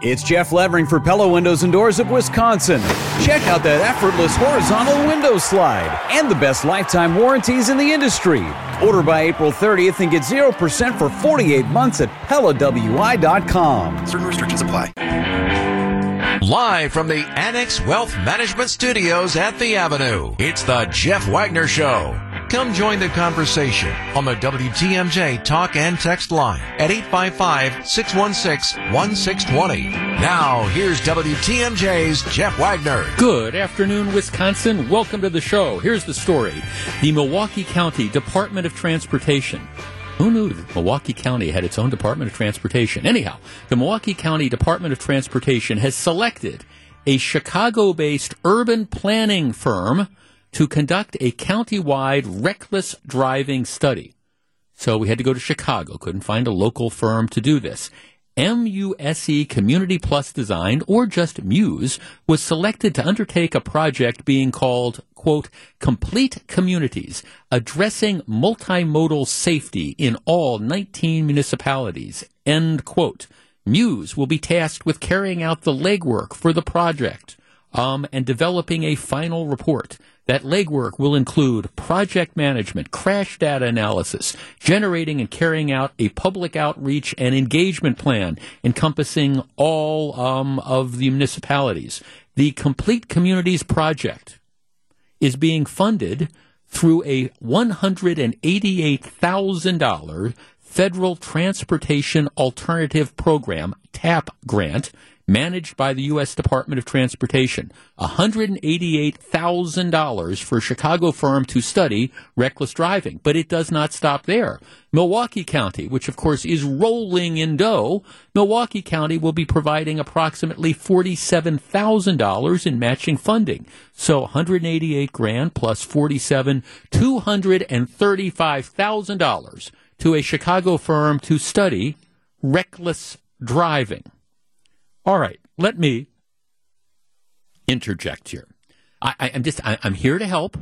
It's Jeff Levering for Pella Windows and Doors of Wisconsin. Check out that effortless horizontal window slide and the best lifetime warranties in the industry. Order by April 30th and get 0% for 48 months at PellaWI.com. Certain restrictions apply. Live from the Annex Wealth Management Studios at The Avenue, it's the Jeff Wagner Show. Come join the conversation on the WTMJ talk and text line at 855 616 1620. Now, here's WTMJ's Jeff Wagner. Good afternoon, Wisconsin. Welcome to the show. Here's the story The Milwaukee County Department of Transportation. Who knew that Milwaukee County had its own Department of Transportation? Anyhow, the Milwaukee County Department of Transportation has selected a Chicago based urban planning firm to conduct a countywide reckless driving study. So we had to go to Chicago, couldn't find a local firm to do this. MUSE Community Plus Design, or just Muse, was selected to undertake a project being called, quote, Complete Communities, addressing multimodal safety in all 19 municipalities, end quote. Muse will be tasked with carrying out the legwork for the project um, and developing a final report. That legwork will include project management, crash data analysis, generating and carrying out a public outreach and engagement plan encompassing all um, of the municipalities. The Complete Communities Project is being funded through a $188,000 Federal Transportation Alternative Program, TAP grant managed by the U.S. Department of Transportation. $188,000 for a Chicago firm to study reckless driving. But it does not stop there. Milwaukee County, which of course is rolling in dough, Milwaukee County will be providing approximately $47,000 in matching funding. So 188 grand plus 47, $235,000 to a Chicago firm to study reckless driving. All right, let me interject here. I, am just I, I'm here to help.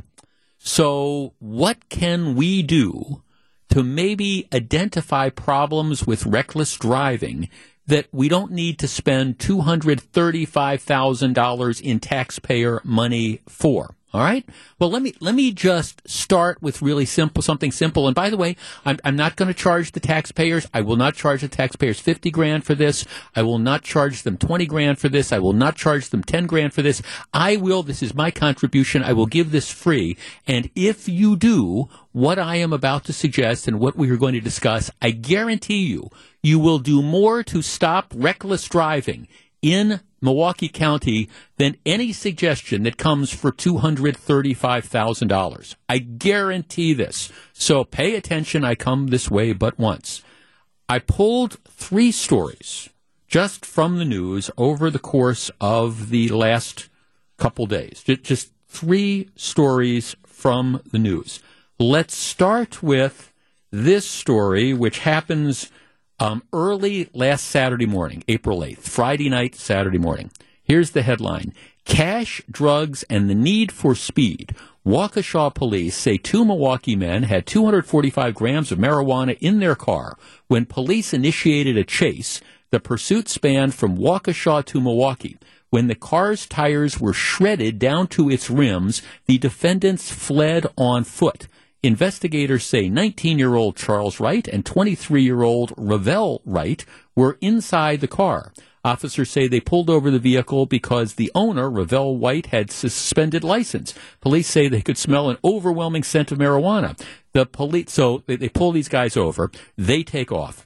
So, what can we do to maybe identify problems with reckless driving that we don't need to spend two hundred thirty-five thousand dollars in taxpayer money for? All right. Well, let me let me just start with really simple something simple. And by the way, I'm, I'm not going to charge the taxpayers. I will not charge the taxpayers fifty grand for this. I will not charge them twenty grand for this. I will not charge them ten grand for this. I will. This is my contribution. I will give this free. And if you do what I am about to suggest and what we are going to discuss, I guarantee you, you will do more to stop reckless driving in Milwaukee County than any suggestion that comes for $235,000. I guarantee this. So pay attention. I come this way but once. I pulled three stories just from the news over the course of the last couple days. Just three stories from the news. Let's start with this story, which happens um, early last Saturday morning, April 8th, Friday night, Saturday morning. Here's the headline Cash, drugs, and the need for speed. Waukesha police say two Milwaukee men had 245 grams of marijuana in their car. When police initiated a chase, the pursuit spanned from Waukesha to Milwaukee. When the car's tires were shredded down to its rims, the defendants fled on foot. Investigators say 19 year old Charles Wright and 23 year old Ravel Wright were inside the car. Officers say they pulled over the vehicle because the owner, Ravel White, had suspended license. Police say they could smell an overwhelming scent of marijuana. The police, so they, they pull these guys over. They take off.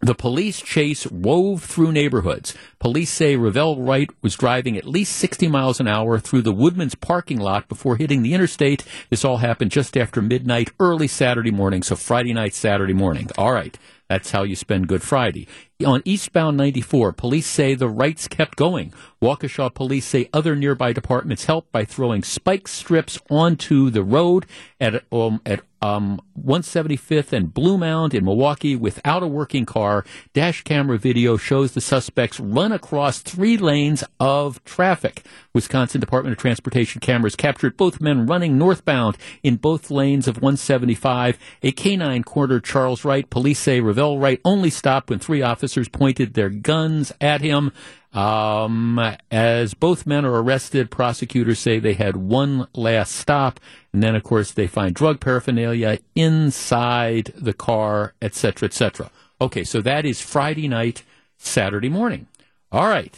The police chase wove through neighborhoods. Police say Ravel Wright was driving at least 60 miles an hour through the Woodman's parking lot before hitting the interstate. This all happened just after midnight, early Saturday morning, so Friday night, Saturday morning. All right. That's how you spend Good Friday. On eastbound 94, police say the Wrights kept going. Waukesha police say other nearby departments helped by throwing spike strips onto the road at um, at um, 175th and Bluemound in Milwaukee without a working car. Dash camera video shows the suspects run across three lanes of traffic. Wisconsin Department of Transportation cameras captured both men running northbound in both lanes of 175. A canine cornered Charles Wright. Police say Ravel Wright only stopped when three officers officers pointed their guns at him. Um, as both men are arrested, prosecutors say they had one last stop, and then, of course, they find drug paraphernalia inside the car, etc., etc. Okay, so that is Friday night, Saturday morning. All right,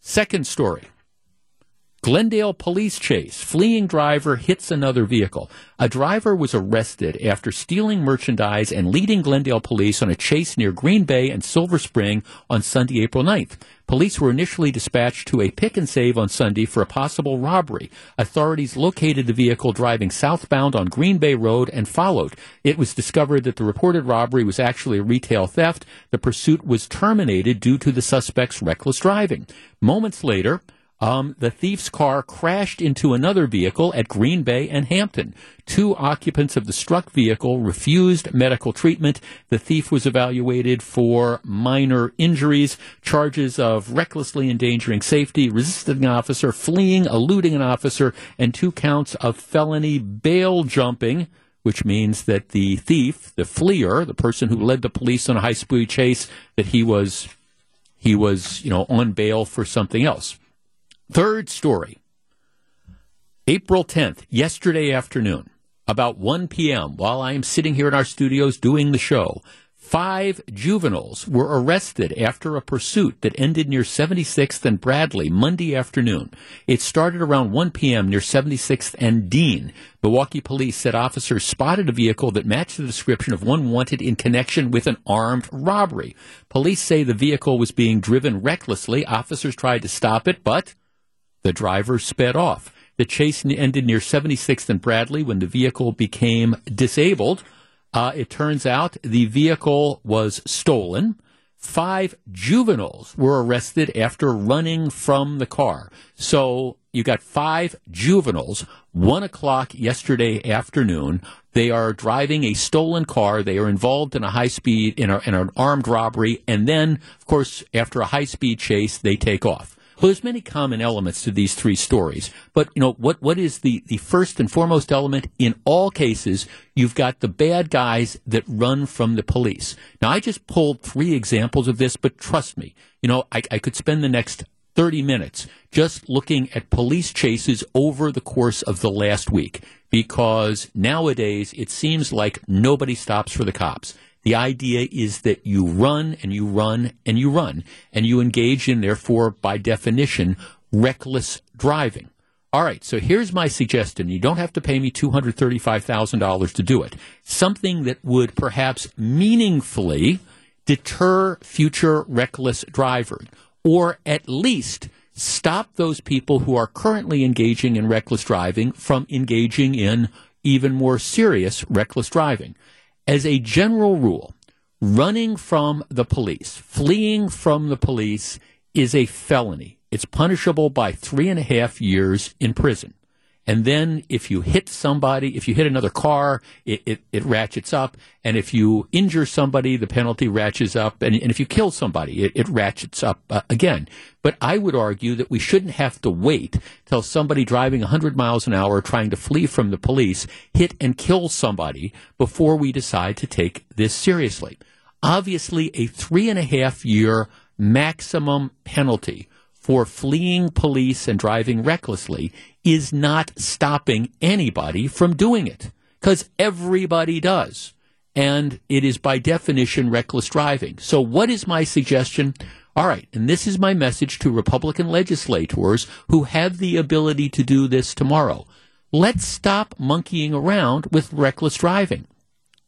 second story. Glendale police chase. Fleeing driver hits another vehicle. A driver was arrested after stealing merchandise and leading Glendale police on a chase near Green Bay and Silver Spring on Sunday, April 9th. Police were initially dispatched to a Pick 'n Save on Sunday for a possible robbery. Authorities located the vehicle driving southbound on Green Bay Road and followed. It was discovered that the reported robbery was actually a retail theft. The pursuit was terminated due to the suspect's reckless driving. Moments later, um, the thief's car crashed into another vehicle at Green Bay and Hampton. Two occupants of the struck vehicle refused medical treatment. The thief was evaluated for minor injuries, charges of recklessly endangering safety, resisting an officer, fleeing, eluding an officer, and two counts of felony bail jumping which means that the thief, the fleer, the person who led the police on a high speed chase, that he was he was, you know, on bail for something else. Third story April 10th, yesterday afternoon, about 1 p.m., while I am sitting here in our studios doing the show, five juveniles were arrested after a pursuit that ended near 76th and Bradley Monday afternoon. It started around 1 p.m. near 76th and Dean. Milwaukee police said officers spotted a vehicle that matched the description of one wanted in connection with an armed robbery. Police say the vehicle was being driven recklessly. Officers tried to stop it, but the driver sped off. The chase ended near 76th and Bradley when the vehicle became disabled. Uh, it turns out the vehicle was stolen. Five juveniles were arrested after running from the car. So you got five juveniles, one o'clock yesterday afternoon. They are driving a stolen car. They are involved in a high speed, in, a, in an armed robbery. And then, of course, after a high speed chase, they take off. Well, there's many common elements to these three stories, but you know what? What is the the first and foremost element in all cases? You've got the bad guys that run from the police. Now, I just pulled three examples of this, but trust me, you know, I, I could spend the next 30 minutes just looking at police chases over the course of the last week because nowadays it seems like nobody stops for the cops. The idea is that you run and you run and you run and you engage in, therefore, by definition, reckless driving. All right, so here's my suggestion. You don't have to pay me $235,000 to do it. Something that would perhaps meaningfully deter future reckless drivers, or at least stop those people who are currently engaging in reckless driving from engaging in even more serious reckless driving. As a general rule, running from the police, fleeing from the police is a felony. It's punishable by three and a half years in prison. And then if you hit somebody, if you hit another car, it, it, it ratchets up. And if you injure somebody, the penalty ratchets up. And, and if you kill somebody, it, it ratchets up uh, again. But I would argue that we shouldn't have to wait till somebody driving 100 miles an hour trying to flee from the police hit and kill somebody before we decide to take this seriously. Obviously, a three and a half year maximum penalty for fleeing police and driving recklessly is not stopping anybody from doing it because everybody does. And it is by definition reckless driving. So, what is my suggestion? All right, and this is my message to Republican legislators who have the ability to do this tomorrow. Let's stop monkeying around with reckless driving.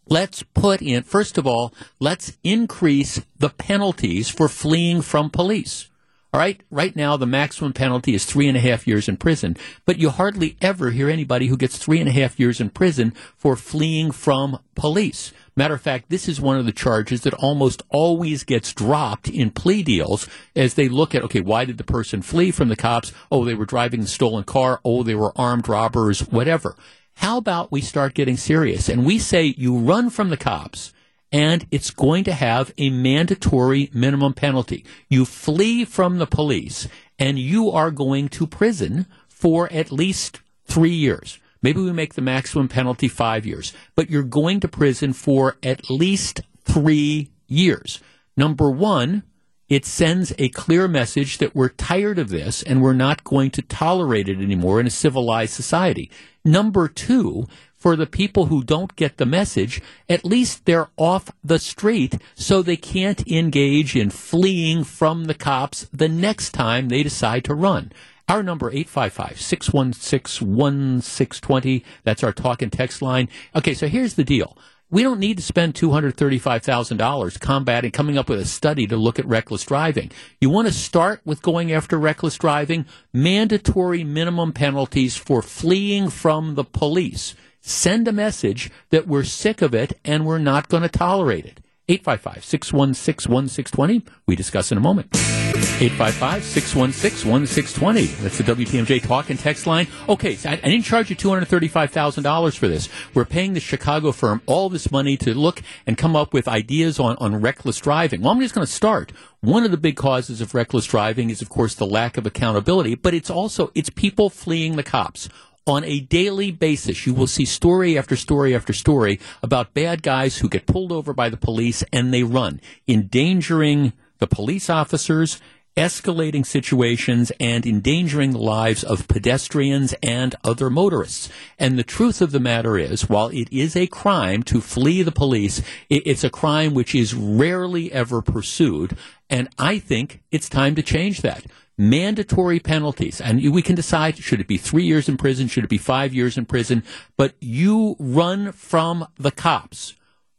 Let's put in, first of all, let's increase the penalties for fleeing from police. All right, right now the maximum penalty is three and a half years in prison, but you hardly ever hear anybody who gets three and a half years in prison for fleeing from police. Matter of fact, this is one of the charges that almost always gets dropped in plea deals as they look at, okay, why did the person flee from the cops? Oh, they were driving a stolen car. Oh, they were armed robbers, whatever. How about we start getting serious and we say you run from the cops and it's going to have a mandatory minimum penalty. You flee from the police and you are going to prison for at least three years. Maybe we make the maximum penalty five years, but you're going to prison for at least three years. Number one, it sends a clear message that we're tired of this and we're not going to tolerate it anymore in a civilized society. Number two, for the people who don't get the message, at least they're off the street so they can't engage in fleeing from the cops the next time they decide to run. Our number 855-616-1620. That's our talk and text line. Okay, so here's the deal. We don't need to spend $235,000 combating, coming up with a study to look at reckless driving. You want to start with going after reckless driving? Mandatory minimum penalties for fleeing from the police. Send a message that we're sick of it and we're not going to tolerate it. 855 616 1620. We discuss in a moment. 855 616 1620. That's the WTMJ talk and text line. Okay, so I, I didn't charge you $235,000 for this. We're paying the Chicago firm all this money to look and come up with ideas on, on reckless driving. Well, I'm just going to start. One of the big causes of reckless driving is, of course, the lack of accountability, but it's also, it's people fleeing the cops on a daily basis, you will see story after story after story about bad guys who get pulled over by the police and they run, endangering the police officers, escalating situations, and endangering the lives of pedestrians and other motorists. And the truth of the matter is, while it is a crime to flee the police, it's a crime which is rarely ever pursued. And I think it's time to change that mandatory penalties. And we can decide should it be three years in prison, should it be five years in prison, but you run from the cops.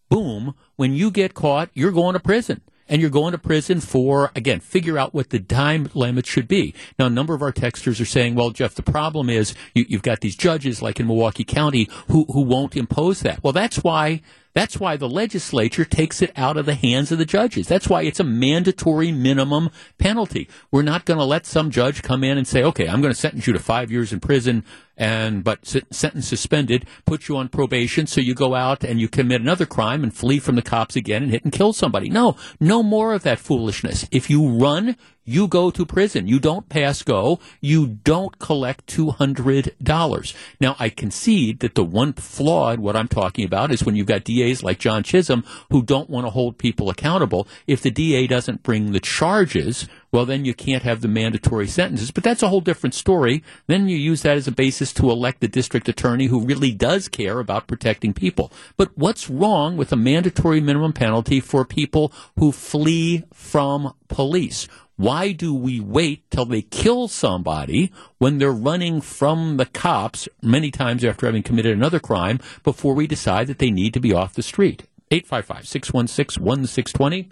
Boom. When you get caught, you're going to prison. And you're going to prison for, again, figure out what the time limit should be. Now, a number of our texters are saying, well, Jeff, the problem is you, have got these judges like in Milwaukee County who, who won't impose that. Well, that's why that's why the legislature takes it out of the hands of the judges. That's why it's a mandatory minimum penalty. We're not going to let some judge come in and say, okay, I'm going to sentence you to five years in prison and but sentence suspended, put you on probation, so you go out and you commit another crime and flee from the cops again and hit and kill somebody. No, no more of that foolishness. If you run, you go to prison. You don't pass go. You don't collect $200. Now, I concede that the one flaw in what I'm talking about is when you've got DAs like John Chisholm who don't want to hold people accountable. If the DA doesn't bring the charges, well, then you can't have the mandatory sentences. But that's a whole different story. Then you use that as a basis to elect the district attorney who really does care about protecting people. But what's wrong with a mandatory minimum penalty for people who flee from police? Why do we wait till they kill somebody when they're running from the cops many times after having committed another crime before we decide that they need to be off the street? 855 616 1620.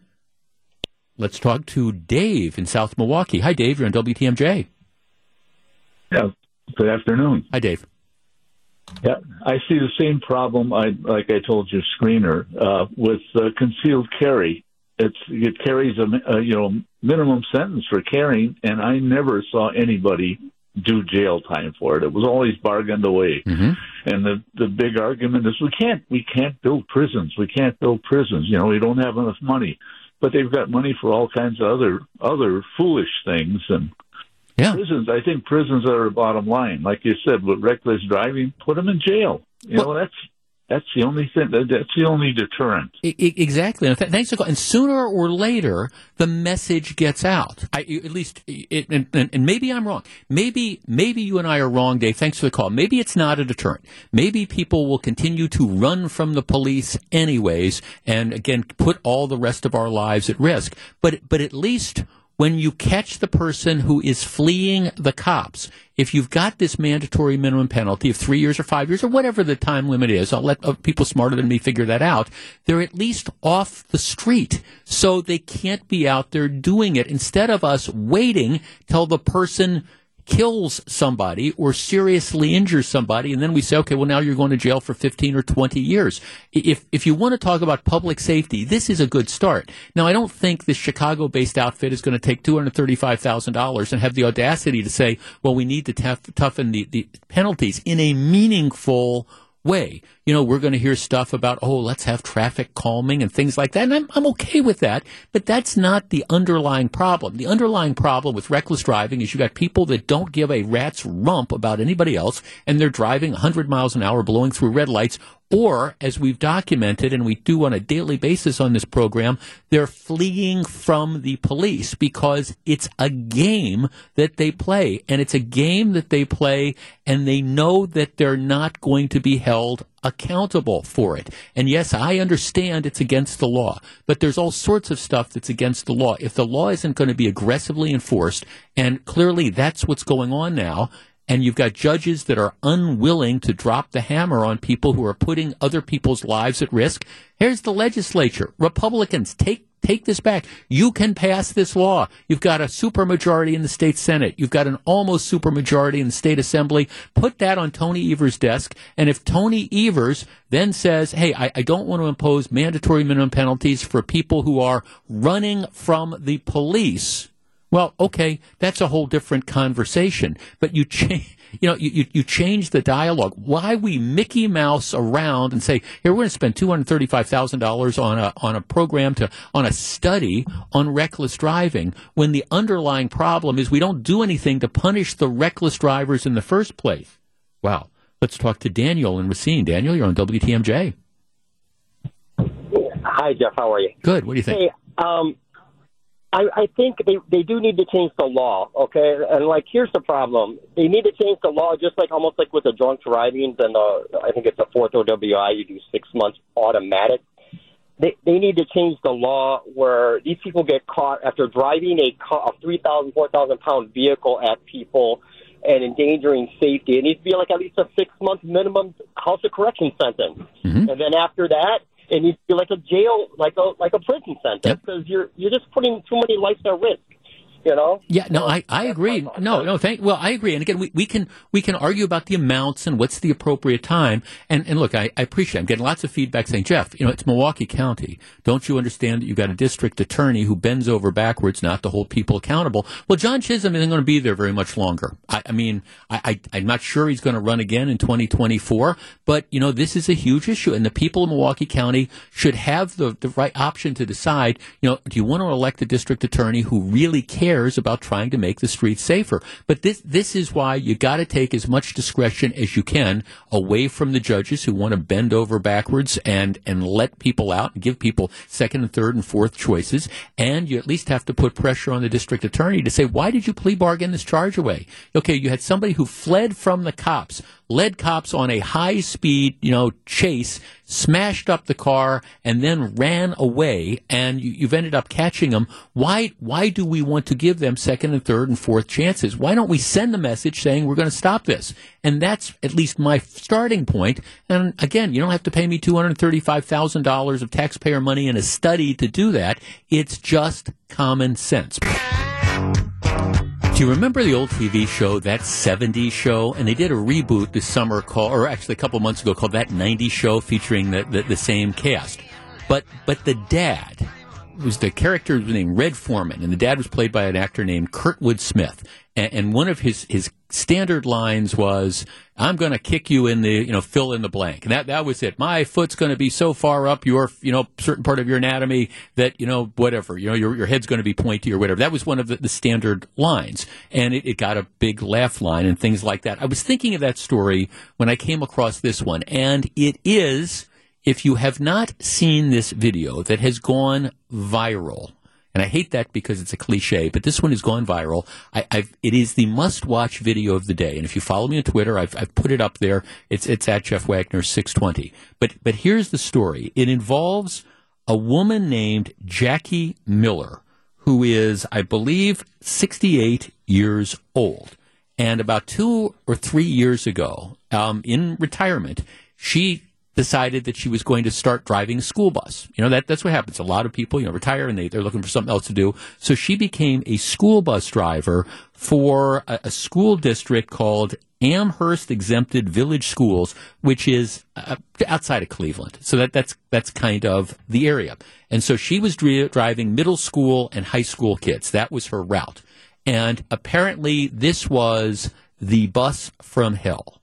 Let's talk to Dave in South Milwaukee. Hi, Dave. You're on WTMJ. Yeah. Good afternoon. Hi, Dave. Yeah, I see the same problem. I like I told your screener uh, with uh, concealed carry. It's it carries a, a you know minimum sentence for carrying, and I never saw anybody do jail time for it. It was always bargained away. Mm-hmm. And the the big argument is we can't we can't build prisons. We can't build prisons. You know, we don't have enough money but they've got money for all kinds of other other foolish things and yeah. prisons. I think prisons are a bottom line. Like you said, with reckless driving, put them in jail. You well, know, that's that's the only thing. That's the only deterrent. Exactly. Thanks for calling. And sooner or later, the message gets out. I, at least, it, and, and, maybe I'm wrong. Maybe, maybe you and I are wrong, Dave. Thanks for the call. Maybe it's not a deterrent. Maybe people will continue to run from the police anyways, and again, put all the rest of our lives at risk. But, but at least when you catch the person who is fleeing the cops, if you've got this mandatory minimum penalty of three years or five years or whatever the time limit is, I'll let uh, people smarter than me figure that out. They're at least off the street. So they can't be out there doing it instead of us waiting till the person kills somebody or seriously injures somebody, and then we say, okay, well now you're going to jail for 15 or 20 years. If if you want to talk about public safety, this is a good start. Now, I don't think this Chicago-based outfit is going to take $235,000 and have the audacity to say, well, we need to toughen the, the penalties in a meaningful way. You know, we're going to hear stuff about, oh, let's have traffic calming and things like that. And I'm, I'm okay with that, but that's not the underlying problem. The underlying problem with reckless driving is you got people that don't give a rat's rump about anybody else and they're driving 100 miles an hour, blowing through red lights Or, as we've documented, and we do on a daily basis on this program, they're fleeing from the police because it's a game that they play. And it's a game that they play, and they know that they're not going to be held accountable for it. And yes, I understand it's against the law, but there's all sorts of stuff that's against the law. If the law isn't going to be aggressively enforced, and clearly that's what's going on now, and you've got judges that are unwilling to drop the hammer on people who are putting other people's lives at risk. Here's the legislature. Republicans, take take this back. You can pass this law. You've got a supermajority in the state Senate. You've got an almost supermajority in the state assembly. Put that on Tony Evers' desk. And if Tony Evers then says, hey, I, I don't want to impose mandatory minimum penalties for people who are running from the police, well, okay, that's a whole different conversation. But you change, you know, you, you, you, change the dialogue. Why we Mickey Mouse around and say, here, we're going to spend $235,000 on a, on a program to, on a study on reckless driving when the underlying problem is we don't do anything to punish the reckless drivers in the first place. Wow. Let's talk to Daniel and Racine. Daniel, you're on WTMJ. Hi, Jeff. How are you? Good. What do you think? Hey, um, I, I think they they do need to change the law, okay? And like, here's the problem: they need to change the law, just like almost like with the drunk driving. Then the I think it's a fourth OWI, you do six months automatic. They they need to change the law where these people get caught after driving a, car, a three thousand, four thousand pound vehicle at people and endangering safety. It needs to be like at least a six month minimum house of correction sentence, mm-hmm. and then after that it you feel like a jail, like a like a prison sentence, because yep. you're you're just putting too many lives at risk you know. Yeah, no, I, I agree. No, no, thank. Well, I agree. And again, we, we can we can argue about the amounts and what's the appropriate time. And and look, I, I appreciate. I'm getting lots of feedback saying, Jeff, you know, it's Milwaukee County. Don't you understand that you've got a district attorney who bends over backwards not to hold people accountable? Well, John Chisholm isn't going to be there very much longer. I, I mean, I, I I'm not sure he's going to run again in 2024. But you know, this is a huge issue, and the people of Milwaukee County should have the the right option to decide. You know, do you want to elect a district attorney who really cares? Cares about trying to make the streets safer. But this this is why you got to take as much discretion as you can away from the judges who want to bend over backwards and and let people out and give people second and third and fourth choices. And you at least have to put pressure on the district attorney to say, why did you plea bargain this charge away? Okay, you had somebody who fled from the cops led cops on a high speed, you know, chase, smashed up the car, and then ran away, and you, have ended up catching them. Why, why do we want to give them second and third and fourth chances? Why don't we send a message saying we're going to stop this? And that's at least my starting point. And again, you don't have to pay me $235,000 of taxpayer money in a study to do that. It's just common sense. Do you remember the old TV show, That 70s Show? And they did a reboot this summer called, or actually a couple months ago called That 90s Show featuring the, the, the same cast. But, but the dad was the character named Red Foreman, and the dad was played by an actor named Kurtwood Smith and, and one of his his standard lines was, "I'm going to kick you in the you know fill in the blank," and that that was it. My foot's going to be so far up your you know certain part of your anatomy that you know whatever you know your your head's going to be pointy or whatever. That was one of the, the standard lines, and it, it got a big laugh line and things like that. I was thinking of that story when I came across this one, and it is. If you have not seen this video that has gone viral, and I hate that because it's a cliche, but this one has gone viral. I, it is the must-watch video of the day, and if you follow me on Twitter, I've, I've put it up there. It's it's at Jeff Wagner six twenty. But but here's the story. It involves a woman named Jackie Miller, who is, I believe, sixty eight years old, and about two or three years ago, um, in retirement, she decided that she was going to start driving a school bus. You know, that, that's what happens. A lot of people, you know, retire and they, they're looking for something else to do. So she became a school bus driver for a, a school district called Amherst Exempted Village Schools, which is uh, outside of Cleveland. So that, that's, that's kind of the area. And so she was dri- driving middle school and high school kids. That was her route. And apparently this was the bus from hell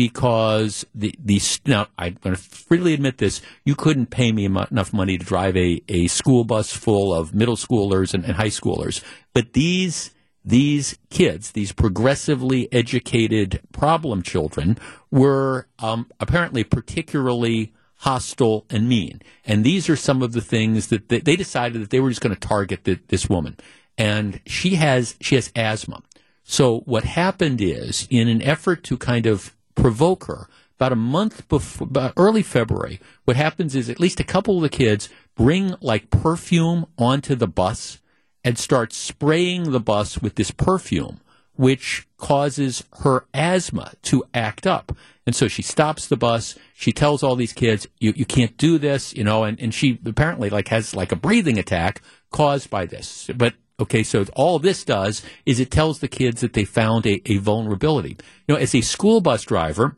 because the the now I'm going to freely admit this. You couldn't pay me enough money to drive a, a school bus full of middle schoolers and, and high schoolers, but these these kids, these progressively educated problem children, were um, apparently particularly hostile and mean. And these are some of the things that they, they decided that they were just going to target the, this woman. And she has she has asthma. So what happened is, in an effort to kind of provoke her, about a month before, about early February, what happens is at least a couple of the kids bring like perfume onto the bus and start spraying the bus with this perfume, which causes her asthma to act up. And so she stops the bus. She tells all these kids, you, you can't do this, you know, and, and she apparently like has like a breathing attack caused by this. But okay, so all this does is it tells the kids that they found a, a vulnerability. You know, as a school bus driver,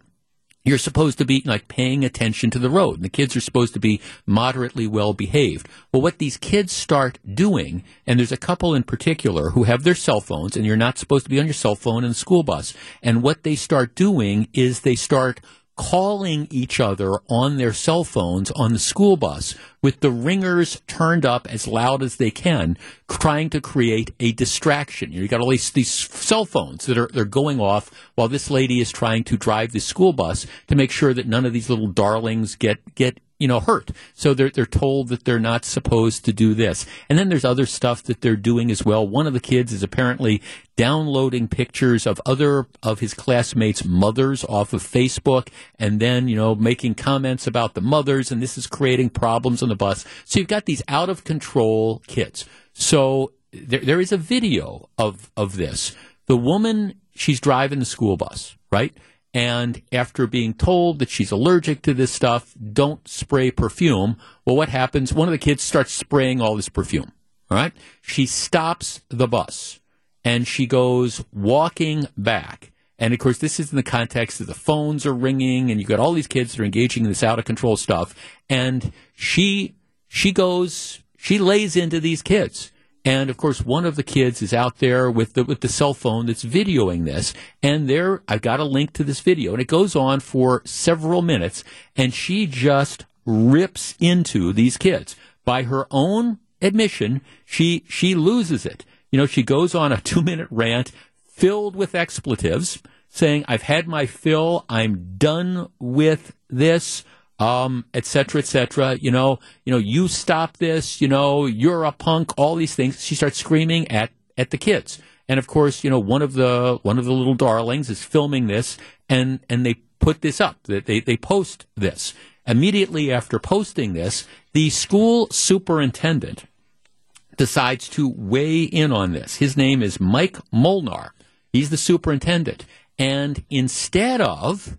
you're supposed to be like paying attention to the road. And the kids are supposed to be moderately well behaved. Well, what these kids start doing, and there's a couple in particular who have their cell phones, and you're not supposed to be on your cell phone in the school bus. And what they start doing is they start calling each other on their cell phones on the school bus with the ringers turned up as loud as they can, trying to create a distraction. You, got all these, these cell phones that are they're going off while this lady is trying to drive the school bus to make sure that none of these little darlings get get you know, hurt. So they're, they're told that they're not supposed to do this. And then there's other stuff that they're doing as well. One of the kids is apparently downloading pictures of other of his classmates' mothers off of Facebook and then, you know, making comments about the mothers. And this is creating problems on the bus. So you've got these out of control kids. So there, there is a video of, of this. The woman, she's driving the school bus, right? And after being told that she's allergic to this stuff, don't spray perfume. Well, what happens? One of the kids starts spraying all this perfume. All right. She stops the bus and she goes walking back. And of course, this is in the context that the phones are ringing and you've got all these kids that are engaging in this out of control stuff. And she, she goes, she lays into these kids. And of course, one of the kids is out there with the with the cell phone that's videoing this. And there, I've got a link to this video, and it goes on for several minutes. And she just rips into these kids. By her own admission, she she loses it. You know, she goes on a two minute rant filled with expletives, saying, "I've had my fill. I'm done with this." Um, et cetera, et cetera. You know, you know, you stop this. You know, you're a punk. All these things. She starts screaming at at the kids, and of course, you know, one of the one of the little darlings is filming this, and and they put this up. They they post this immediately after posting this. The school superintendent decides to weigh in on this. His name is Mike Molnar. He's the superintendent, and instead of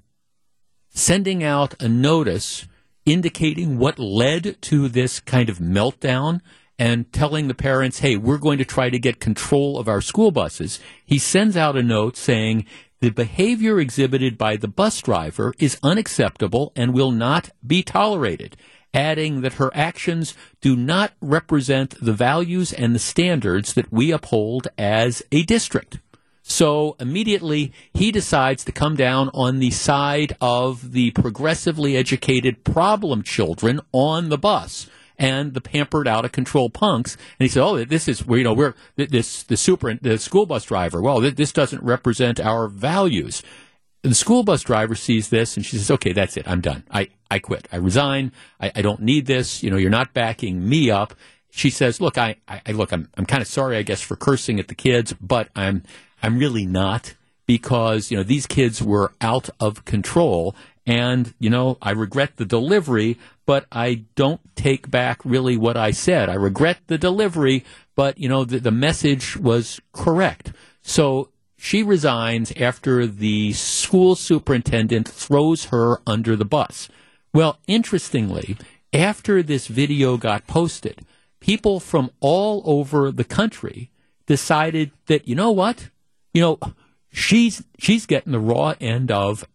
sending out a notice indicating what led to this kind of meltdown and telling the parents, hey, we're going to try to get control of our school buses. He sends out a note saying the behavior exhibited by the bus driver is unacceptable and will not be tolerated, adding that her actions do not represent the values and the standards that we uphold as a district. So immediately he decides to come down on the side of the progressively educated problem children on the bus and the pampered out of control punks. And he said, "Oh, this is you know we're this the super the school bus driver. Well, this doesn't represent our values." The school bus driver sees this and she says, "Okay, that's it. I'm done. I I quit. I resign. I, I don't need this. You know, you're not backing me up." She says, "Look, I, I look. I'm I'm kind of sorry, I guess, for cursing at the kids, but I'm I'm really not because, you know, these kids were out of control. And, you know, I regret the delivery, but I don't take back really what I said. I regret the delivery, but, you know, the, the message was correct. So she resigns after the school superintendent throws her under the bus. Well, interestingly, after this video got posted, people from all over the country decided that, you know what? You know, she's she's getting the raw end of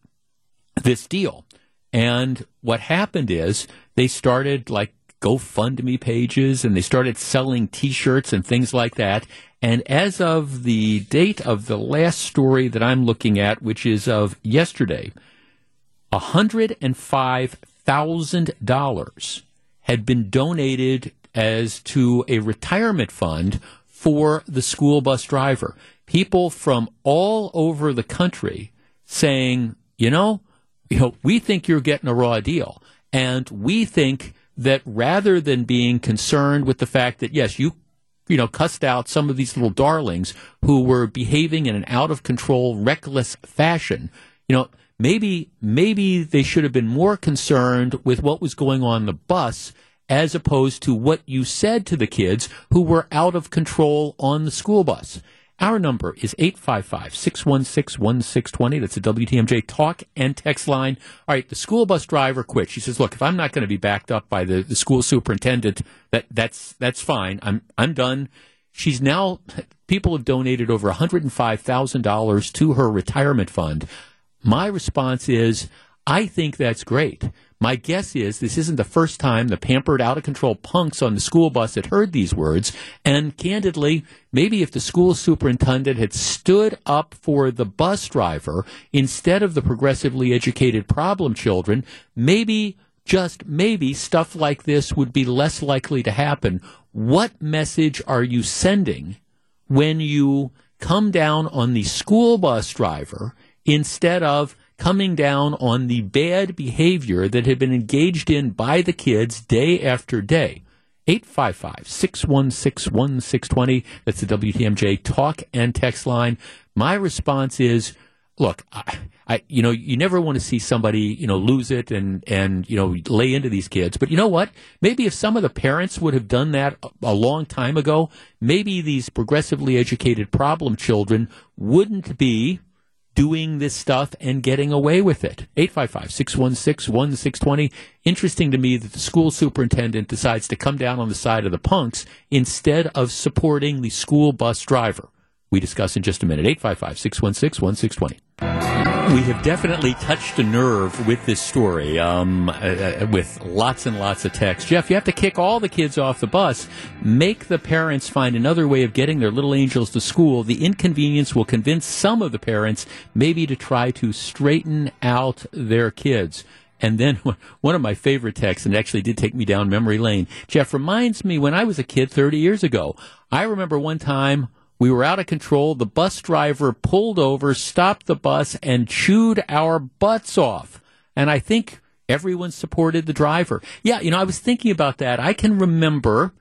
this deal. And what happened is they started like GoFundMe pages and they started selling T-shirts and things like that. And as of the date of the last story that I'm looking at, which is of yesterday, $105,000 had been donated as to a retirement fund for the school bus driver. People from all over the country saying, you know, you know, we think you're getting a raw deal. And we think that rather than being concerned with the fact that, yes, you, you know, cussed out some of these little darlings who were behaving in an out of control, reckless fashion, you know, maybe, maybe they should have been more concerned with what was going on the bus as opposed to what you said to the kids who were out of control on the school bus. Our number is 855 616 1620. That's a WTMJ talk and text line. All right, the school bus driver quit. She says, Look, if I'm not going to be backed up by the, the school superintendent, that, that's, that's fine. I'm, I'm done. She's now, people have donated over $105,000 to her retirement fund. My response is, I think that's great. My guess is this isn't the first time the pampered, out of control punks on the school bus had heard these words. And candidly, maybe if the school superintendent had stood up for the bus driver instead of the progressively educated problem children, maybe, just maybe, stuff like this would be less likely to happen. What message are you sending when you come down on the school bus driver instead of coming down on the bad behavior that had been engaged in by the kids day after day. 855 616 1620. That's the WTMJ talk and text line. My response is look, I, I, you know, you never want to see somebody, you know, lose it and, and, you know, lay into these kids. But you know what? Maybe if some of the parents would have done that a, a long time ago, maybe these progressively educated problem children wouldn't be doing this stuff and getting away with it. 855 616 1620. Interesting to me that the school superintendent decides to come down on the side of the punks instead of supporting the school bus driver. We discuss in just a minute. 855 616 1620. We have definitely touched a nerve with this story, um, uh, uh, with lots and lots of text. Jeff, you have to kick all the kids off the bus. Make the parents find another way of getting their little angels to school. The inconvenience will convince some of the parents maybe to try to straighten out their kids. And then one of my favorite texts, and actually did take me down memory lane. Jeff reminds me when I was a kid 30 years ago. I remember one time we were out of control. The bus driver pulled over, stopped the bus, and chewed our butts off. And I think everyone supported the driver. Yeah, you know, I was thinking about that. I can remember.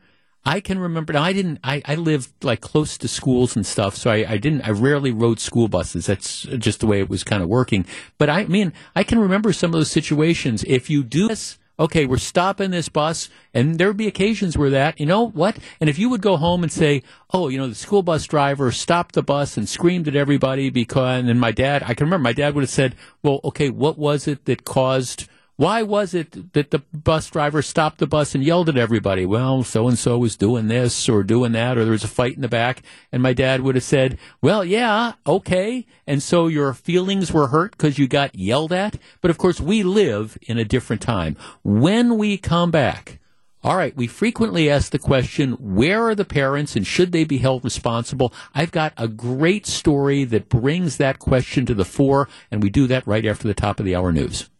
I can remember. Now, I didn't. I, I lived like close to schools and stuff, so I, I didn't. I rarely rode school buses. That's just the way it was kind of working. But I mean, I can remember some of those situations. If you do this okay, we're stopping this bus, and there would be occasions where that, you know what? And if you would go home and say, oh, you know, the school bus driver stopped the bus and screamed at everybody because, and my dad, I can remember my dad would have said, well, okay, what was it that caused why was it that the bus driver stopped the bus and yelled at everybody? Well, so and so was doing this or doing that, or there was a fight in the back. And my dad would have said, Well, yeah, okay. And so your feelings were hurt because you got yelled at. But of course, we live in a different time. When we come back, all right, we frequently ask the question, where are the parents and should they be held responsible? I've got a great story that brings that question to the fore, and we do that right after the top of the hour news.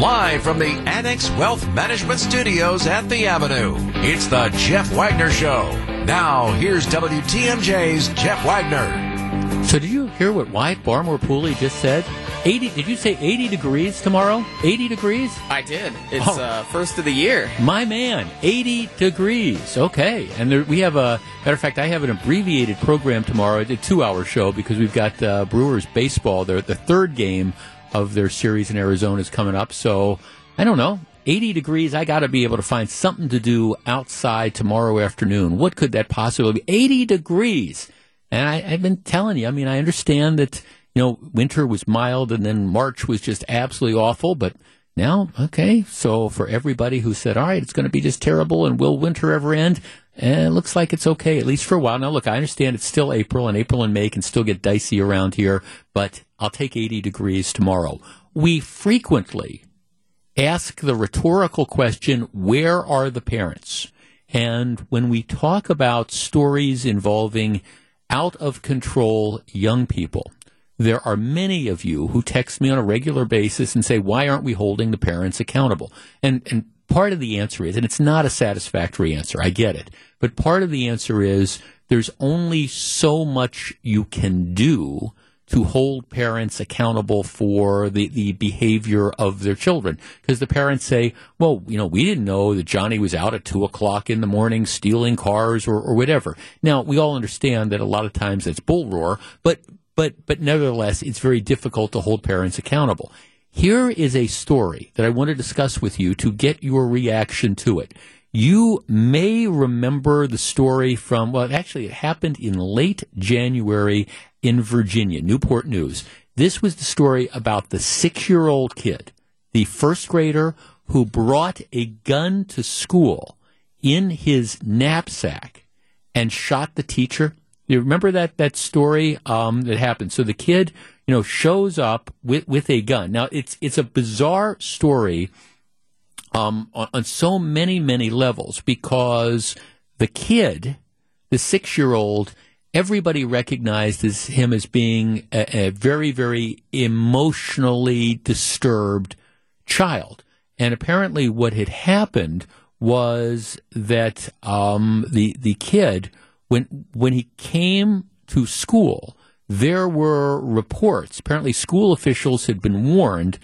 Live from the Annex Wealth Management Studios at the Avenue, it's the Jeff Wagner Show. Now, here's WTMJ's Jeff Wagner. So, did you hear what Wyatt Barmore Pooley just said? 80, did you say 80 degrees tomorrow? 80 degrees? I did. It's oh. uh, first of the year. My man, 80 degrees. Okay. And there, we have a, matter of fact, I have an abbreviated program tomorrow, a two hour show because we've got uh, Brewers baseball. They're the third game of their series in Arizona is coming up. So I don't know. 80 degrees, I got to be able to find something to do outside tomorrow afternoon. What could that possibly be? 80 degrees. And I, have been telling you, I mean, I understand that, you know, winter was mild and then March was just absolutely awful, but now, okay, so for everybody who said, all right, it's going to be just terrible and will winter ever end? And it looks like it's okay, at least for a while. Now, look, I understand it's still April, and April and May can still get dicey around here, but I'll take 80 degrees tomorrow. We frequently ask the rhetorical question, where are the parents? And when we talk about stories involving out of control young people, there are many of you who text me on a regular basis and say, why aren't we holding the parents accountable? And, and part of the answer is, and it's not a satisfactory answer, I get it, but part of the answer is there's only so much you can do to hold parents accountable for the, the behavior of their children. Because the parents say, well, you know, we didn't know that Johnny was out at two o'clock in the morning stealing cars or, or whatever. Now, we all understand that a lot of times it's bull roar, but, but, but nevertheless, it's very difficult to hold parents accountable. Here is a story that I want to discuss with you to get your reaction to it. You may remember the story from, well, actually, it happened in late January in Virginia, Newport News. This was the story about the six year old kid, the first grader who brought a gun to school in his knapsack and shot the teacher. You remember that, that story um, that happened? So the kid, you know, shows up with, with a gun. Now, it's, it's a bizarre story um, on, on so many, many levels because the kid, the six year old, everybody recognizes him as being a, a, very, very emotionally disturbed child. And apparently, what had happened was that um, the the kid, when when he came to school, there were reports. Apparently, school officials had been warned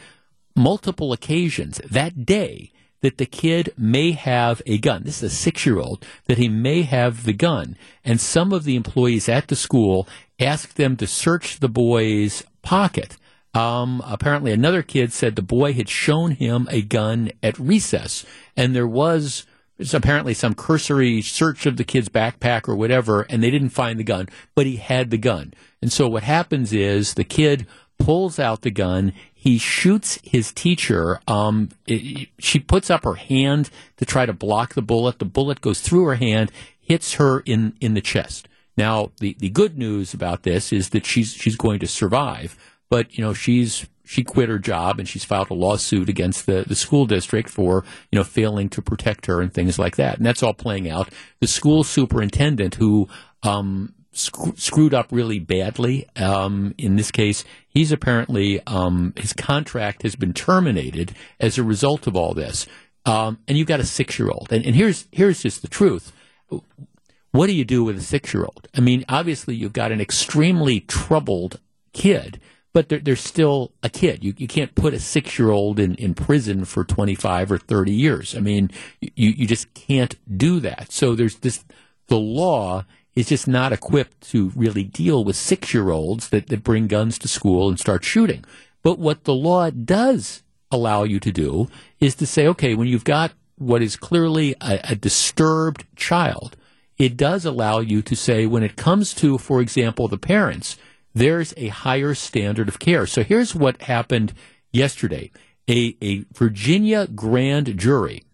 multiple occasions that day that the kid may have a gun. This is a six year old, that he may have the gun. And some of the employees at the school asked them to search the boy's pocket. Um, apparently, another kid said the boy had shown him a gun at recess, and there was apparently some cursory search of the kid's backpack or whatever, and they didn't find the gun, but he had the gun. And so what happens is the kid pulls out the gun he shoots his teacher. Um, it, she puts up her hand to try to block the bullet. The bullet goes through her hand, hits her in, in the chest. Now, the, the good news about this is that she's she's going to survive, but you know she's she quit her job and she's filed a lawsuit against the, the school district for you know failing to protect her and things like that. And that's all playing out. The school superintendent who um, sc- screwed up really badly. Um, in this case, he's apparently um, his contract has been terminated as a result of all this. Um, and you've got a six year old, and, and here's here's just the truth. What do you do with a six year old? I mean, obviously you've got an extremely troubled kid, but they're, they're still a kid. You, you can't put a six year old in, in prison for 25 or 30 years. I mean, you, you just can't do that. So there's this, the law is just not equipped to really deal with six year olds that, that bring guns to school and start shooting. But what the law does allow you to do is to say, okay, when you've got what is clearly a, a disturbed child, it does allow you to say, when it comes to, for example, the parents, there's a higher standard of care. So here's what happened yesterday. A, a Virginia grand jury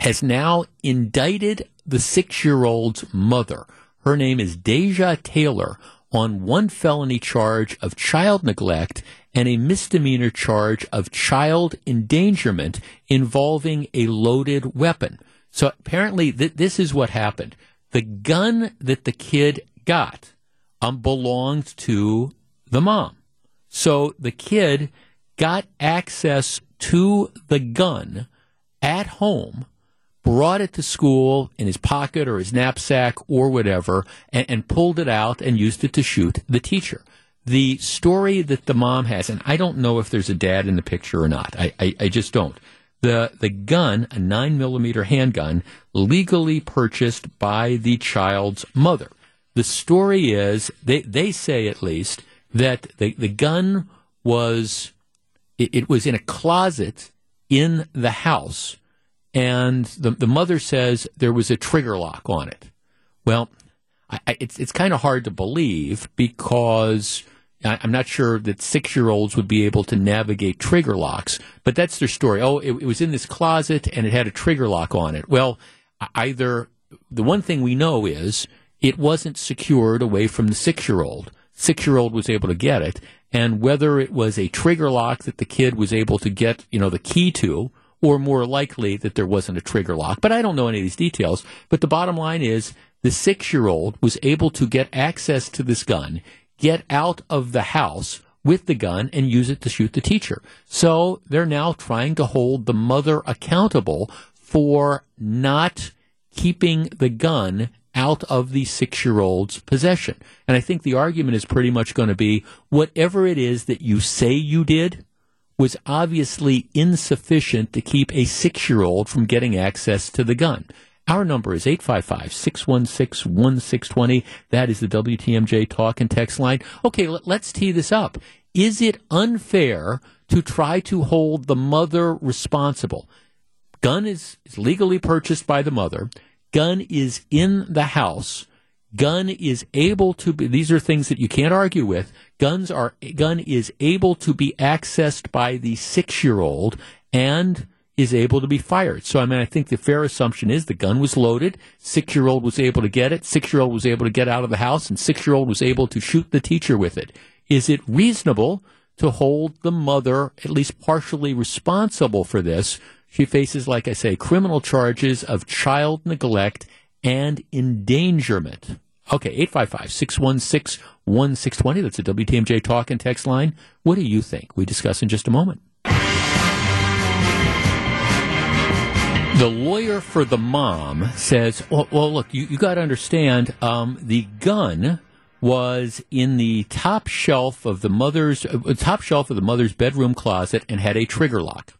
has now indicted the six year old's mother her name is Deja Taylor on one felony charge of child neglect and a misdemeanor charge of child endangerment involving a loaded weapon. So apparently, th- this is what happened. The gun that the kid got um, belonged to the mom. So the kid got access to the gun at home brought it to school in his pocket or his knapsack or whatever, and, and, pulled it out and used it to shoot the teacher. The story that the mom has, and I don't know if there's a dad in the picture or not. I, I, I just don't. The the gun, a nine millimeter handgun, legally purchased by the child's mother. The story is they they say at least that the the gun was it, it was in a closet in the house and the, the mother says there was a trigger lock on it. Well, I, it's it's kind of hard to believe because I, am not sure that six year olds would be able to navigate trigger locks. But that's their story. Oh, it, it was in this closet and it had a trigger lock on it. Well, either the one thing we know is it wasn't secured away from the six year old. Six year old was able to get it, and whether it was a trigger lock that the kid was able to get, you know, the key to, or more likely that there wasn't a trigger lock. But I don't know any of these details. But the bottom line is the six year old was able to get access to this gun, get out of the house with the gun and use it to shoot the teacher. So they're now trying to hold the mother accountable for not keeping the gun out of the six year old's possession. And I think the argument is pretty much going to be whatever it is that you say you did was obviously insufficient to keep a six year old from getting access to the gun. Our number is 855 616 1620. That is the WTMJ talk and text line. Okay, let, us tee this up. Is it unfair to try to hold the mother responsible? Gun is, is legally purchased by the mother. Gun is in the house. Gun is able to be, these are things that you can't argue with. Guns are, gun is able to be accessed by the six year old and is able to be fired. So, I mean, I think the fair assumption is the gun was loaded, six year old was able to get it, six year old was able to get out of the house, and six year old was able to shoot the teacher with it. Is it reasonable to hold the mother at least partially responsible for this? She faces, like I say, criminal charges of child neglect and endangerment. Okay, 855 616 1620. That's a WTMJ talk and text line. What do you think? We discuss in just a moment. The lawyer for the mom says, well, well look, you, you got to understand um, the gun was in the top shelf of the mother's uh, top shelf of the mother's bedroom closet and had a trigger lock.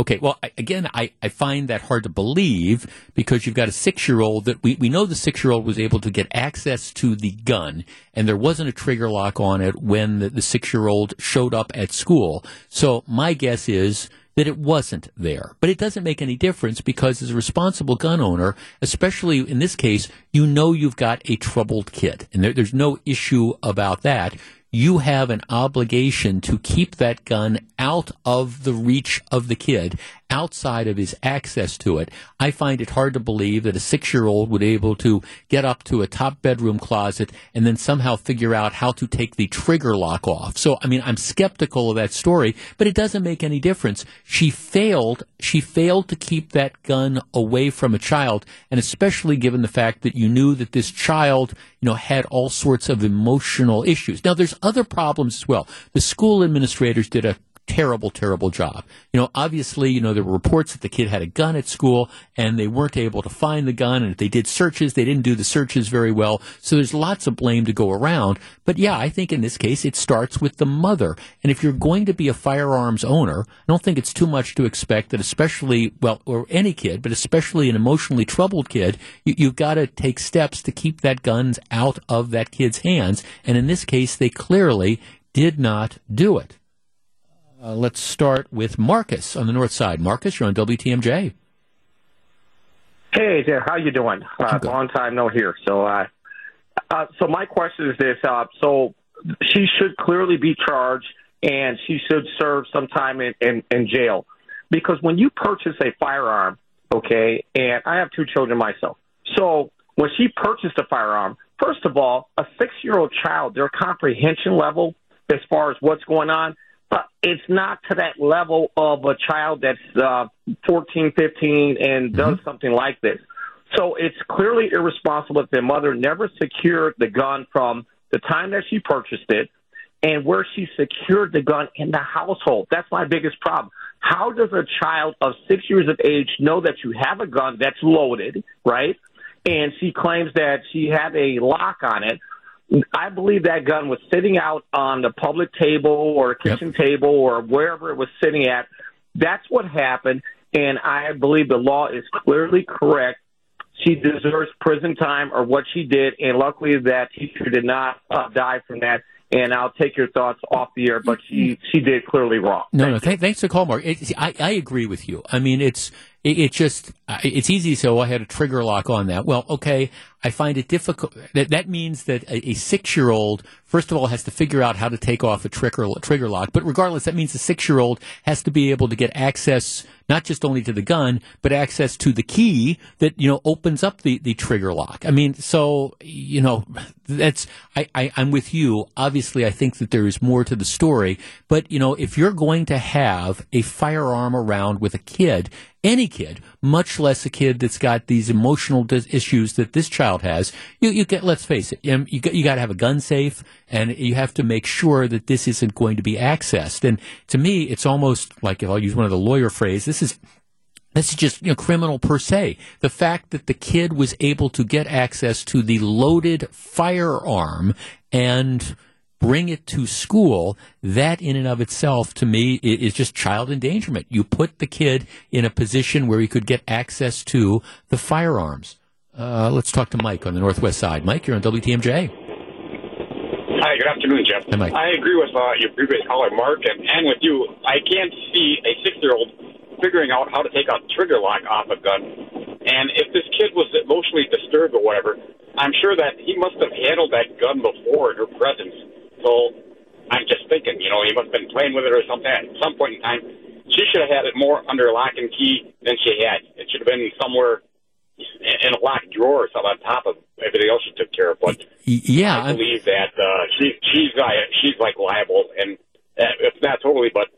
Okay, well, I, again, I, I find that hard to believe because you've got a six year old that we, we know the six year old was able to get access to the gun and there wasn't a trigger lock on it when the, the six year old showed up at school. So my guess is that it wasn't there. But it doesn't make any difference because as a responsible gun owner, especially in this case, you know you've got a troubled kid. And there, there's no issue about that you have an obligation to keep that gun out of the reach of the kid, outside of his access to it. I find it hard to believe that a six year old would be able to get up to a top bedroom closet and then somehow figure out how to take the trigger lock off. So, I mean, I'm skeptical of that story, but it doesn't make any difference. She failed, she failed to keep that gun away from a child, and especially given the fact that you knew that this child, you know, had all sorts of emotional issues. Now, there's other problems as well. The school administrators did a terrible, terrible job. You know, obviously, you know, there were reports that the kid had a gun at school and they weren't able to find the gun. And if they did searches, they didn't do the searches very well. So there's lots of blame to go around. But yeah, I think in this case, it starts with the mother. And if you're going to be a firearms owner, I don't think it's too much to expect that especially, well, or any kid, but especially an emotionally troubled kid, you, you've got to take steps to keep that guns out of that kid's hands. And in this case, they clearly did not do it. Uh, let's start with Marcus on the north side. Marcus, you're on WTMJ. Hey, there, how you doing? Uh, long time no hear. So, uh, uh, so my question is this: uh, so she should clearly be charged, and she should serve some time in, in, in jail, because when you purchase a firearm, okay, and I have two children myself, so when she purchased a firearm, first of all, a six-year-old child, their comprehension level as far as what's going on but it's not to that level of a child that's uh, 14, 15 and does mm-hmm. something like this. So it's clearly irresponsible if the mother never secured the gun from the time that she purchased it and where she secured the gun in the household. That's my biggest problem. How does a child of six years of age know that you have a gun that's loaded, right? And she claims that she had a lock on it. I believe that gun was sitting out on the public table or kitchen yep. table or wherever it was sitting at. That's what happened, and I believe the law is clearly correct. She deserves prison time or what she did, and luckily that teacher did not uh, die from that and I'll take your thoughts off the air. But she she did clearly wrong. No, Thank no. Th- thanks for calling, Mark. It, I I agree with you. I mean, it's it, it just it's easy to say, oh, I had a trigger lock on that. Well, okay, I find it difficult. That, that means that a, a six year old, first of all, has to figure out how to take off a trigger, trigger lock. But regardless, that means the six year old has to be able to get access not just only to the gun, but access to the key that, you know, opens up the, the trigger lock. I mean, so, you know, that's, I, I, I'm with you. Obviously, I think that there is more to the story. But, you know, if you're going to have a firearm around with a kid, any kid, much less a kid that's got these emotional dis- issues that this child has. You, you get, let's face it, um, you, you, you got to have a gun safe, and you have to make sure that this isn't going to be accessed. And to me, it's almost like if I'll use one of the lawyer phrase, this is This is just you know, criminal per se. The fact that the kid was able to get access to the loaded firearm and bring it to school, that in and of itself, to me, is just child endangerment. You put the kid in a position where he could get access to the firearms. Uh, let's talk to Mike on the northwest side. Mike, you're on WTMJ. Hi, good afternoon, Jeff. Hi, Mike. I agree with uh, your previous caller, Mark, and, and with you. I can't see a six-year-old figuring out how to take a trigger lock off a gun. And if this kid was emotionally disturbed or whatever, I'm sure that he must have handled that gun before in her presence. So I'm just thinking, you know, he must have been playing with it or something at some point in time. She should have had it more under lock and key than she had. It should have been somewhere in a locked drawer or something on top of everything else she took care of. But yeah, I believe that uh, she, she's she's like liable, and uh, if not totally, but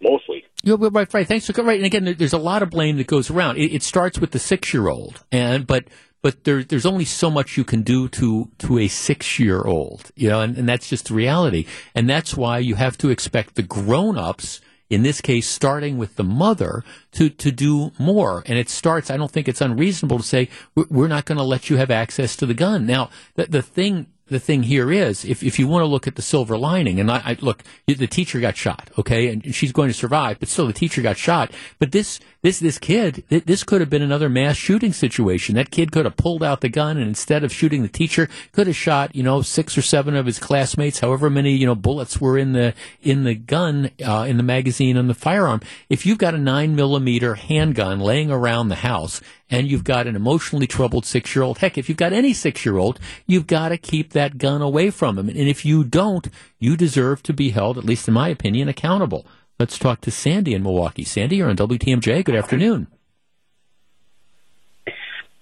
mostly. Yeah, right, right. Thanks for right. And again, there's a lot of blame that goes around. It, it starts with the six year old, and but but there, there's only so much you can do to to a six year old, you know, and, and that's just the reality. And that's why you have to expect the grown ups in this case, starting with the mother to, to do more. And it starts, I don't think it's unreasonable to say, we're not going to let you have access to the gun. Now, the, the thing the thing here is, if, if you want to look at the silver lining, and I, I look, the teacher got shot, okay, and she's going to survive, but still the teacher got shot. But this this this kid, this could have been another mass shooting situation. That kid could have pulled out the gun and instead of shooting the teacher, could have shot you know six or seven of his classmates, however many you know bullets were in the in the gun, uh, in the magazine, and the firearm. If you've got a nine millimeter handgun laying around the house and you've got an emotionally troubled six year old, heck, if you've got any six year old, you've got to keep that gun away from him. And if you don't, you deserve to be held, at least in my opinion, accountable. Let's talk to Sandy in Milwaukee. Sandy, you're on WTMJ. Good afternoon.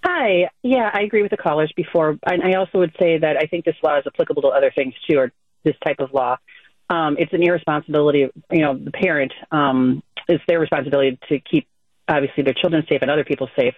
Hi. Yeah, I agree with the callers before. And I also would say that I think this law is applicable to other things too, or this type of law. Um, it's an irresponsibility of, you know, the parent. Um, it's their responsibility to keep, obviously, their children safe and other people safe.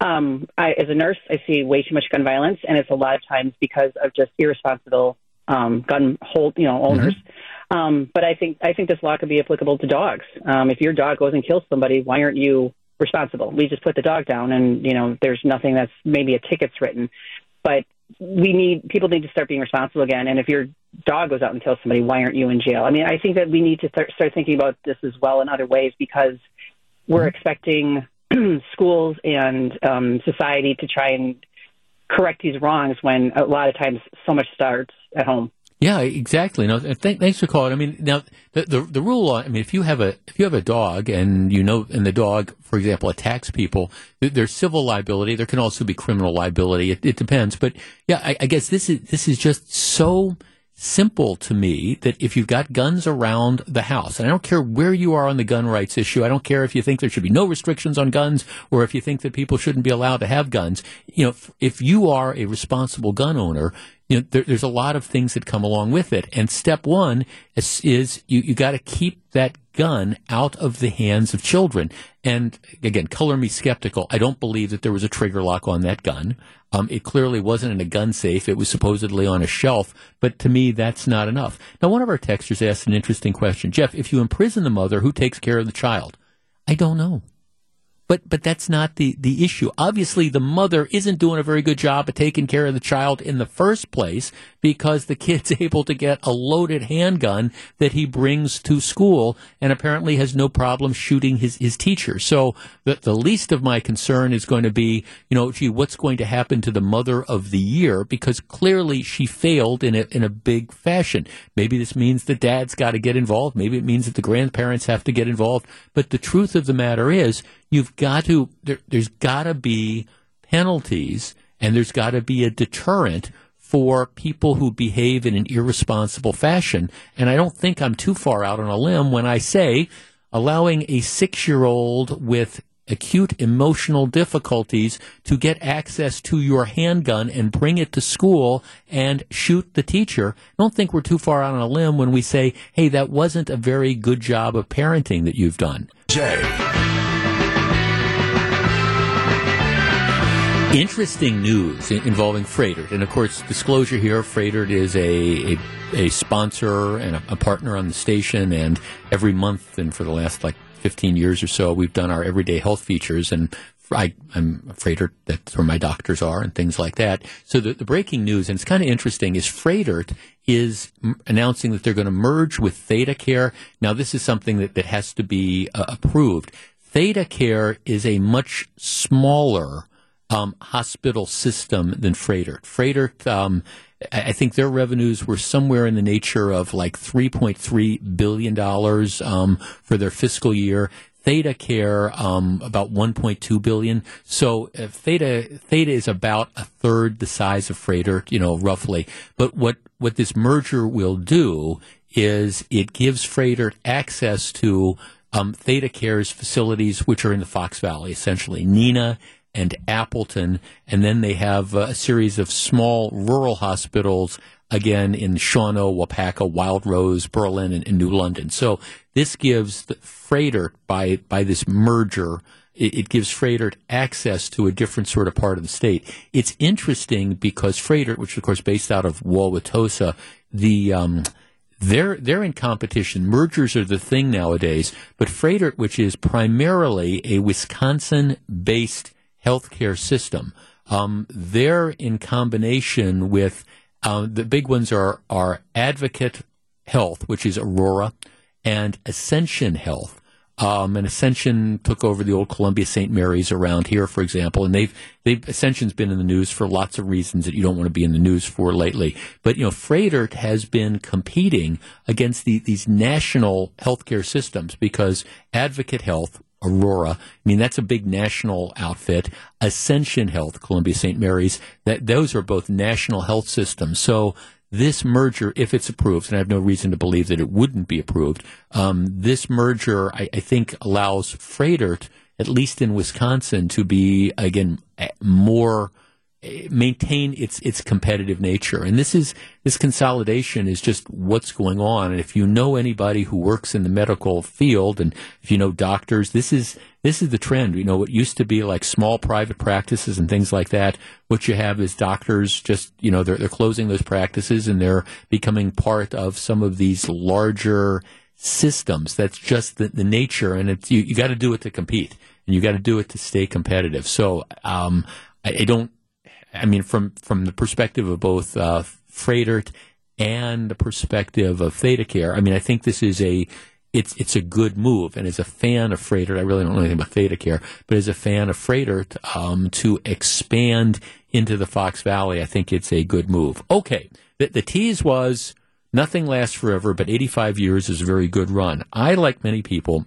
Um, I, as a nurse, I see way too much gun violence, and it's a lot of times because of just irresponsible um, gun hold, you know, owners. Mm-hmm. Um, but I think I think this law could be applicable to dogs. Um, if your dog goes and kills somebody, why aren't you responsible? We just put the dog down, and you know there's nothing that's maybe a ticket's written, but we need people need to start being responsible again. And if your dog goes out and kills somebody, why aren't you in jail? I mean, I think that we need to start, start thinking about this as well in other ways because we're expecting schools and um, society to try and correct these wrongs when a lot of times so much starts at home. Yeah, exactly. No, th- thanks for calling. I mean, now the, the, the rule. I mean, if you have a if you have a dog and you know, and the dog, for example, attacks people, there's civil liability. There can also be criminal liability. It, it depends, but yeah, I, I, guess this is this is just so simple to me that if you've got guns around the house, and I don't care where you are on the gun rights issue, I don't care if you think there should be no restrictions on guns or if you think that people shouldn't be allowed to have guns. You know, if, if you are a responsible gun owner, you know, there, there's a lot of things that come along with it. And step one is, is you, you got to keep that gun out of the hands of children. And again, color me skeptical. I don't believe that there was a trigger lock on that gun. Um, it clearly wasn't in a gun safe. It was supposedly on a shelf. But to me, that's not enough. Now, one of our texters asked an interesting question. Jeff, if you imprison the mother, who takes care of the child? I don't know. But but that's not the, the issue. Obviously, the mother isn't doing a very good job of taking care of the child in the first place because the kid's able to get a loaded handgun that he brings to school and apparently has no problem shooting his, his teacher. So the, the least of my concern is going to be, you know, gee, what's going to happen to the mother of the year? Because clearly she failed in a, in a big fashion. Maybe this means the dad's got to get involved. Maybe it means that the grandparents have to get involved. But the truth of the matter is, you've got to there, has got to be penalties and there's got to be a deterrent for people who behave in an irresponsible fashion. And I don't think I'm too far out on a limb when I say allowing a six year old with acute emotional difficulties to get access to your handgun and bring it to school and shoot the teacher. I don't think we're too far out on a limb when we say, hey, that wasn't a very good job of parenting that you've done. Jay. Interesting news involving Froedtert. And of course, disclosure here Froedtert is a, a, a sponsor and a, a, partner on the station. And every month, and for the last like 15 years or so, we've done our everyday health features, and I, am afraid that's where my doctors are and things like that. So the, the breaking news, and it's kind of interesting, is Froedtert is m- announcing that they're going to merge with ThedaCare. Now, this is something that, that has to be uh, approved. ThedaCare is a much smaller um, hospital system than Froedtert. Froedtert, um, I think their revenues were somewhere in the nature of like $3.3 billion um, for their fiscal year. ThedaCare um, about 1.2 billion. So uh, Theda Theda is about a third the size of Froedtert, you know, roughly. But what what this merger will do is it gives Froedtert access to um, ThedaCare's facilities, which are in the Fox Valley, essentially Neenah and Appleton, and then they have a series of small rural hospitals again in Shawano, Waupaca, Wild Rose, Berlin, and, and New London. So this gives Froedtert by by this merger. It, it gives Froedtert access to a different sort of part of the state. It's interesting because Froedtert, which is of course based out of Wauwatosa, the um, they're they're in competition. Mergers are the thing nowadays, but Froedtert, which is primarily a Wisconsin-based healthcare system. Um, they're in combination with uh, the big ones are are Advocate Health, which is Aurora, and Ascension Health. Um, and Ascension took over the old Columbia St. Mary's around here, for example, and they've they've Ascension's been in the news for lots of reasons that you don't want to be in the news for lately. But you know, Froedtert has been competing against the, these national healthcare systems because Advocate Health, Aurora. I mean, that's a big national outfit. Ascension Health, Columbia St. Mary's, that those are both national health systems. So this merger, if it's approved, and I have no reason to believe that it wouldn't be approved, um, this merger, I, I, think, allows Froedtert, at least in Wisconsin, to be again more maintain its its competitive nature. And this is this consolidation is just what's going on. And if you know anybody who works in the medical field, and if you know doctors, this is this is the trend. You know, what used to be like small private practices and things like that. What you have is doctors just you know they're they're closing those practices and they're becoming part of some of these larger systems. That's just the, the nature, and it's you, you got to do it to compete, and you got to do it to stay competitive. So um, I, I don't I mean, from from the perspective of both uh, Froedtert and the perspective of ThedaCare, I mean, I think this is a it's it's a good move. And as a fan of Froedtert, I really don't know anything about ThedaCare, but as a fan of Froedtert, um, to expand into the Fox Valley, I think it's a good move. Okay, the, the tease was nothing lasts forever, but 85 years is a very good run. I, like many people,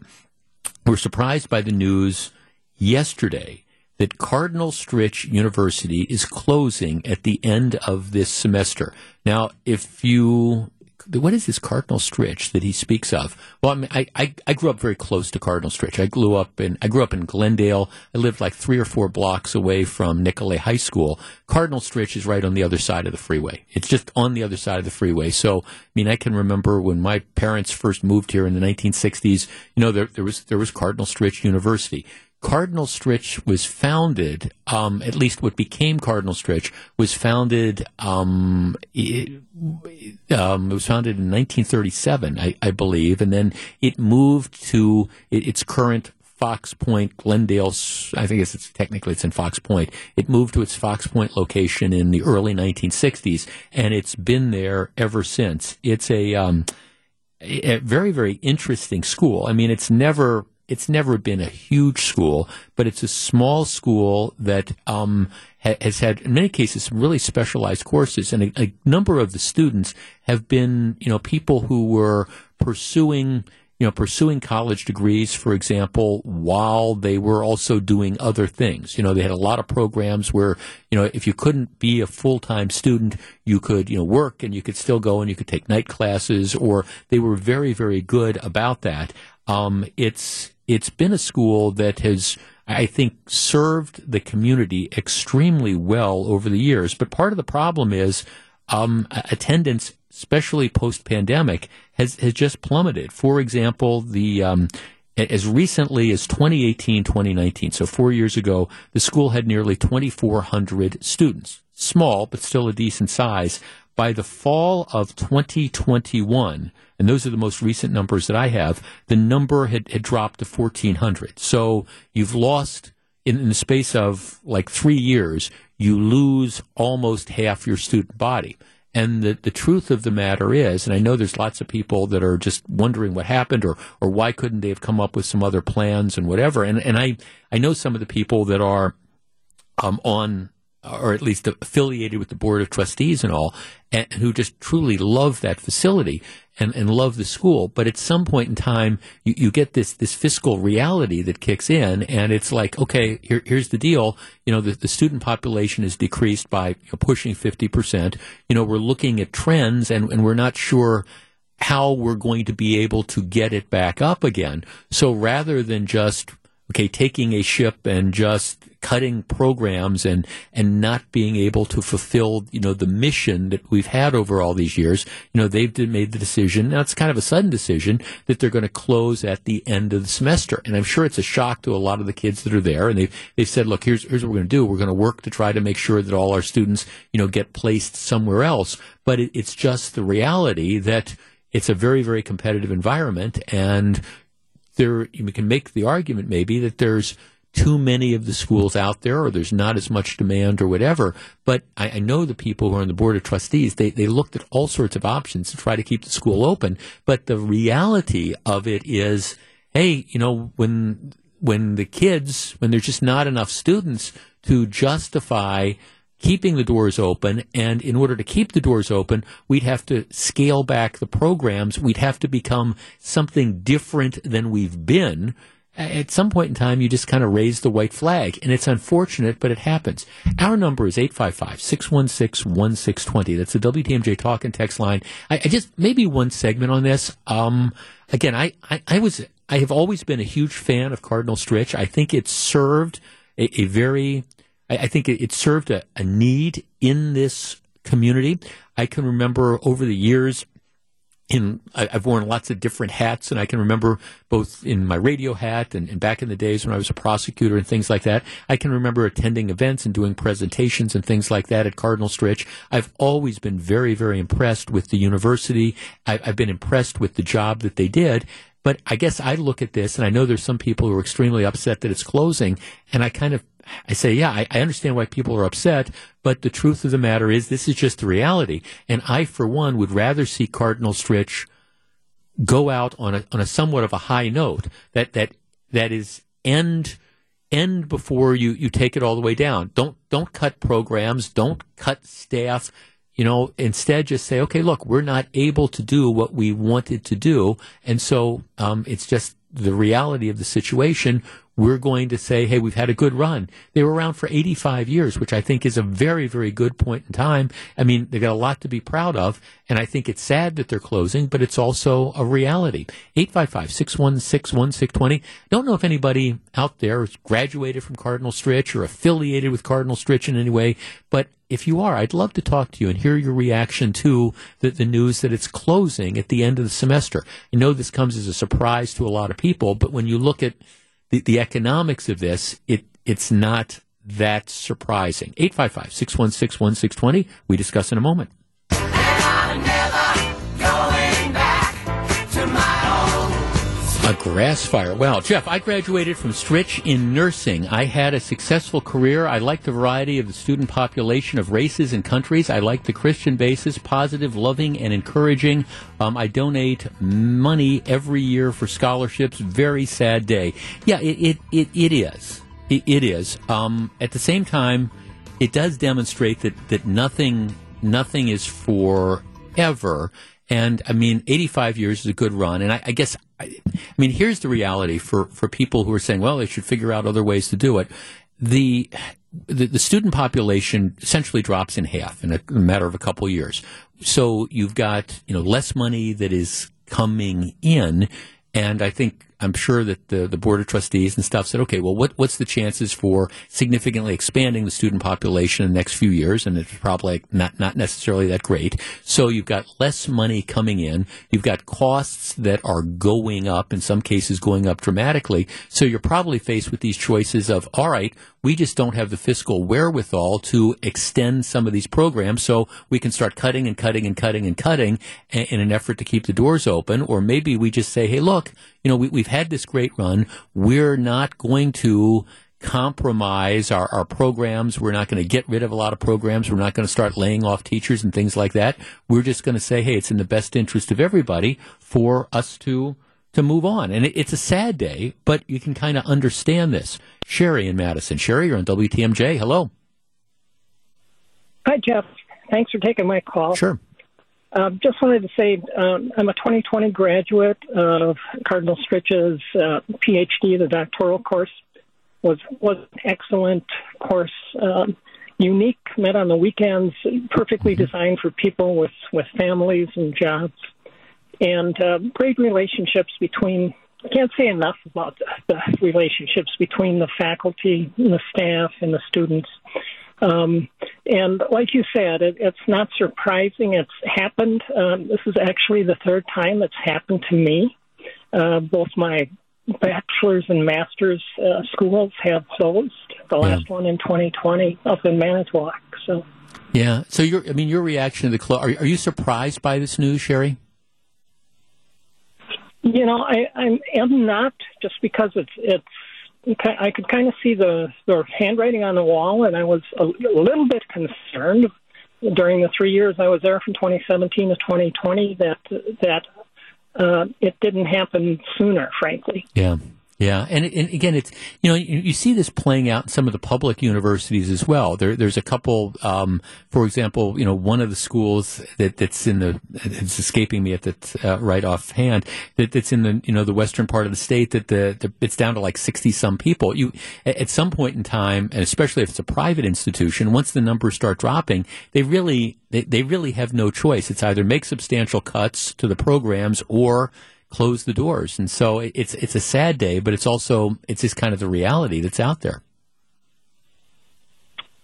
were surprised by the news yesterday that Cardinal Stritch University is closing at the end of this semester. Now, if you what is this Cardinal Stritch that he speaks of? Well, I, mean, I, I, I, grew up very close to Cardinal Stritch. I grew up in I grew up in Glendale. I lived like three or four blocks away from Nicolet High School. Cardinal Stritch is right on the other side of the freeway. It's just on the other side of the freeway. So, I mean, I can remember when my parents first moved here in the 1960s. You know, there, there was there was Cardinal Stritch University. Cardinal Stritch was founded, um, at least what became Cardinal Stritch was founded. Um, it, um, it, was founded in 1937, I, I, believe, and then it moved to its current Fox Point, Glendale. I think it's technically it's in Fox Point. It moved to its Fox Point location in the early 1960s, and it's been there ever since. It's a, um, a very very interesting school. I mean, it's never it's never been a huge school, but it's a small school that um, ha- has had, in many cases, some really specialized courses, and a, a, number of the students have been, you know, people who were pursuing. You know, pursuing college degrees, for example, while they were also doing other things. You know, they had a lot of programs where, you know, if you couldn't be a full time student, you could, you know, work and you could still go and you could take night classes, or they were very, very good about that. Um, it's it's been a school that has, I think, served the community extremely well over the years. But part of the problem is um, attendance, especially post pandemic, has, has just plummeted. For example, the um, as recently as 2018, 2019, so four years ago, the school had nearly 2,400 students. Small, but still a decent size. By the fall of 2021, and those are the most recent numbers that I have, the number had, had dropped to 1,400. So you've lost, in, in the space of like three years, you lose almost half your student body. And the, the truth of the matter is, and I know there's lots of people that are just wondering what happened or, or why couldn't they have come up with some other plans and whatever. And, and I, I know some of the people that are um, on or at least affiliated with the board of trustees and all, and who just truly love that facility and, and love the school. But at some point in time, you, you get this this fiscal reality that kicks in, and it's like, okay, here, here's the deal. You know, the, the student population is decreased by you know, pushing fifty percent. You know, we're looking at trends, and, and we're not sure how we're going to be able to get it back up again. So rather than just okay, taking a ship and just cutting programs and and not being able to fulfill you know the mission that we've had over all these years. You know they've made the decision. Now it's kind of a sudden decision that they're going to close at the end of the semester, and I'm sure it's a shock to a lot of the kids that are there. And they they've said, look, here's here's what we're going to do. We're going to work to try to make sure that all our students you know get placed somewhere else. But it, it's just the reality that it's a very very competitive environment and there you can make the argument maybe that there's too many of the schools out there or there's not as much demand or whatever. But I, I, know the people who are on the board of trustees, they, they looked at all sorts of options to try to keep the school open. But the reality of it is, hey, you know, when when the kids, when there's just not enough students to justify keeping the doors open. And in order to keep the doors open, we'd have to scale back the programs. We'd have to become something different than we've been. At some point in time, you just kind of raise the white flag. And it's unfortunate, but it happens. Our number is 855 616 1620. That's the WTMJ talk and text line. I, I, just, maybe one segment on this. Um, again, I, I, I was, I have always been a huge fan of Cardinal Stritch. I think it served a, a very I, I think it, it served a, a need in this community. I can remember over the years in I've worn lots of different hats, and I can remember both in my radio hat and, and, back in the days when I was a prosecutor and things like that. I can remember attending events and doing presentations and things like that at Cardinal Stritch. I've always been very, very impressed with the university. I, I've been impressed with the job that they did. But I guess I look at this, and I know there's some people who are extremely upset that it's closing, and I kind of I say, yeah, I, I, understand why people are upset, but the truth of the matter is this is just the reality. And I, for one, would rather see Cardinal Stritch go out on a, on a somewhat of a high note that, that, that is end, end before you, you take it all the way down. Don't, don't cut programs. Don't cut staff. You know, instead just say, okay, look, we're not able to do what we wanted to do. And so, um, it's just the reality of the situation we're going to say, hey, we've had a good run. They were around for 85 years, which I think is a very, very good point in time. I mean, they've got a lot to be proud of, and I think it's sad that they're closing, but it's also a reality. 855-616-1620. Don't know if anybody out there has graduated from Cardinal Stritch or affiliated with Cardinal Stritch in any way, but if you are, I'd love to talk to you and hear your reaction to the, the, news that it's closing at the end of the semester. I know this comes as a surprise to a lot of people, but when you look at the, the economics of this, it it's not that surprising. 855 616 1620. We discuss in a moment. A grass fire. Well, Jeff, I graduated from Stritch in nursing. I had a successful career. I like the variety of the student population of races and countries. I like the Christian basis, positive, loving, and encouraging. Um, I donate money every year for scholarships. Very sad day. Yeah, it, it, it, it is. It, it is. Um, at the same time, it does demonstrate that, that nothing, nothing is forever. And I mean, 85 years is a good run. And I, I guess I, I mean, here's the reality for, for people who are saying, well, they should figure out other ways to do it. The, the, the student population essentially drops in half in a, a matter of a couple of years. So you've got, you know, less money that is coming in. And I think I'm sure that the, the board of trustees and stuff said, okay, well, what, what's the chances for significantly expanding the student population in the next few years? And it's probably not, not necessarily that great. So you've got less money coming in. You've got costs that are going up, in some cases going up dramatically. So you're probably faced with these choices of, all right, we just don't have the fiscal wherewithal to extend some of these programs so we can start cutting and cutting and cutting and cutting in an effort to keep the doors open. Or maybe we just say, hey, look, you know, we, we've had this great run. We're not going to compromise our, our programs. We're not going to get rid of a lot of programs. We're not going to start laying off teachers and things like that. We're just going to say, hey, it's in the best interest of everybody for us to to move on. And it, it's a sad day, but you can kind of understand this. Sherry in Madison. Sherry, you're on WTMJ. Hello. Hi, Jeff. Thanks for taking my call. Sure. Uh, just wanted to say um, I'm a 2020 graduate of Cardinal Stritch's uh, PhD, the doctoral course. was was an excellent course, um, unique, met on the weekends, perfectly mm-hmm. designed for people with with families and jobs and uh, great relationships between. I can't say enough about the, the relationships between the faculty, and the staff, and the students. Um, and like you said, it, it's not surprising. It's happened. Um, this is actually the third time it's happened to me. Uh, both my bachelor's and master's uh, schools have closed. The last yeah. one in 2020 up in Manitowoc. So. Yeah. So your, I mean, your reaction to the close. Are, are you surprised by this news, Sherry? You know, I, I am not just because it's it's. I could kind of see the the handwriting on the wall, and I was a, little bit concerned during the three years I was there from 2017 to 2020 that that uh, it didn't happen sooner, frankly. Yeah. Yeah, and, and again, it's you know you, you, see this playing out in some of the public universities as well. There, there's a couple, um, for example, you know, one of the schools that, that's in the it's escaping me at that uh, right offhand that, that's in the you know the western part of the state that the, the it's down to like sixty some people. You at some point in time, and especially if it's a private institution, once the numbers start dropping, they really they, they really have no choice. It's either make substantial cuts to the programs or close the doors. And so it's it's a sad day, but it's also it's just kind of the reality that's out there.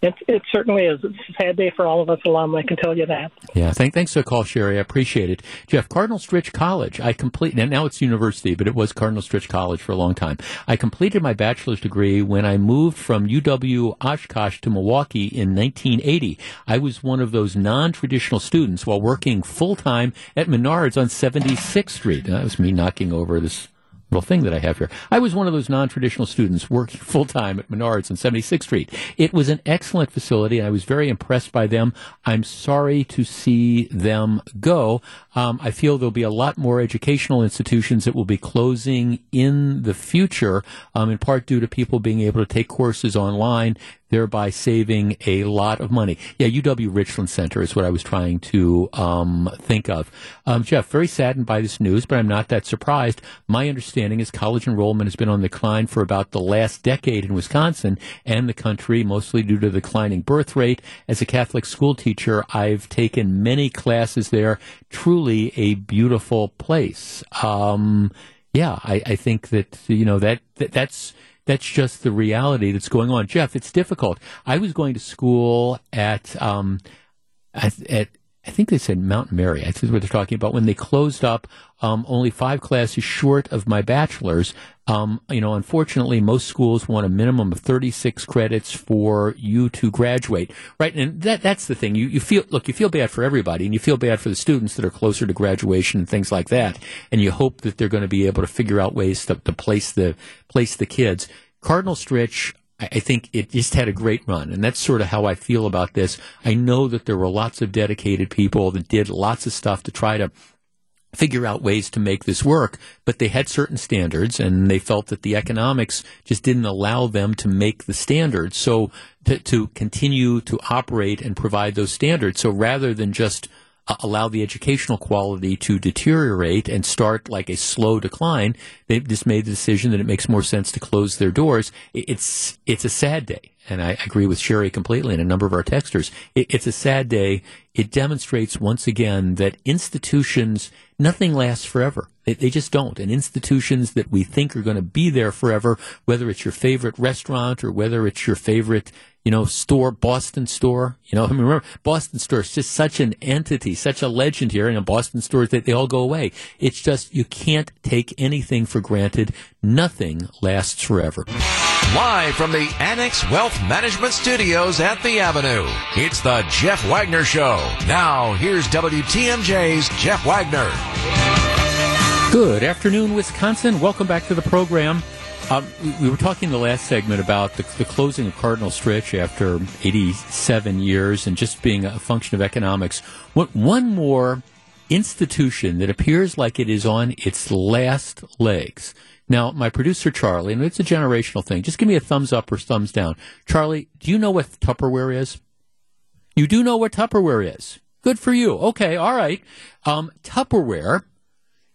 It, it certainly is. It's a sad day for all of us alum, I can tell you that. Yeah, thank, thanks for the call, Sherry. I appreciate it. Jeff, Cardinal Stritch College, I complete, now it's university, but it was Cardinal Stritch College for a long time. I completed my bachelor's degree when I moved from UW Oshkosh to Milwaukee in 1980. I was one of those non-traditional students while working full-time at Menards on 76th Street. That was me knocking over this little thing that I have here. I was one of those non-traditional students working full time at Menards on 76th Street. It was an excellent facility, I was very impressed by them. I'm sorry to see them go. Um, I feel there'll be a lot more educational institutions that will be closing in the future, um, in part due to people being able to take courses online thereby saving a lot of money. Yeah, UW Richland Center is what I was trying to um, think of. Um, Jeff, very saddened by this news, but I'm not that surprised. My understanding is college enrollment has been on decline for about the last decade in Wisconsin and the country, mostly due to the declining birth rate. As a Catholic school teacher, I've taken many classes there. Truly a beautiful place. Um, yeah, I, I, think that you know that, that that's that's just the reality that's going on. Jeff, it's difficult. I was going to school at um, at, at I think they said Mount Mary. I think what they're talking about when they closed up um, only five classes short of my bachelor's. Um, you know, unfortunately, most schools want a minimum of 36 credits for you to graduate, right? And that that's the thing. You you feel look, you feel bad for everybody, and you feel bad for the students that are closer to graduation and things like that. And you hope that they're going to be able to figure out ways to, to place the place the kids. Cardinal Stritch, I think it just had a great run. And that's sort of how I feel about this. I know that there were lots of dedicated people that did lots of stuff to try to figure out ways to make this work, but they had certain standards and they felt that the economics just didn't allow them to make the standards. So to, to continue to operate and provide those standards. So rather than just Uh, allow the educational quality to deteriorate and start like a slow decline, they've just made the decision that it makes more sense to close their doors. It's it's a sad day, and I agree with Sherry completely and a number of our texters. It, it's a sad day. It demonstrates once again that institutions, nothing lasts forever. They, they just don't. And institutions that we think are going to be there forever, whether it's your favorite restaurant or whether it's your favorite, you know, store, Boston store, you know, I mean, remember, Boston store is just such an entity, such a legend here. And Boston stores, they, they all go away. It's just, you can't take anything for granted. Nothing lasts forever. Live from the Annex Wealth Management Studios at the Avenue, it's the Jeff Wagner Show. Now, here's WTMJ's Jeff Wagner. Good afternoon, Wisconsin. Welcome back to the program. Um, we were talking in the last segment about the, the, closing of Cardinal Stritch after 87 years and just being a function of economics. What, one more institution that appears like it is on its last legs. Now, my producer Charlie, and it's a generational thing. Just give me a thumbs up or thumbs down. Charlie, do you know what Tupperware is? You do know what Tupperware is. Good for you. Okay, all right. Um, Tupperware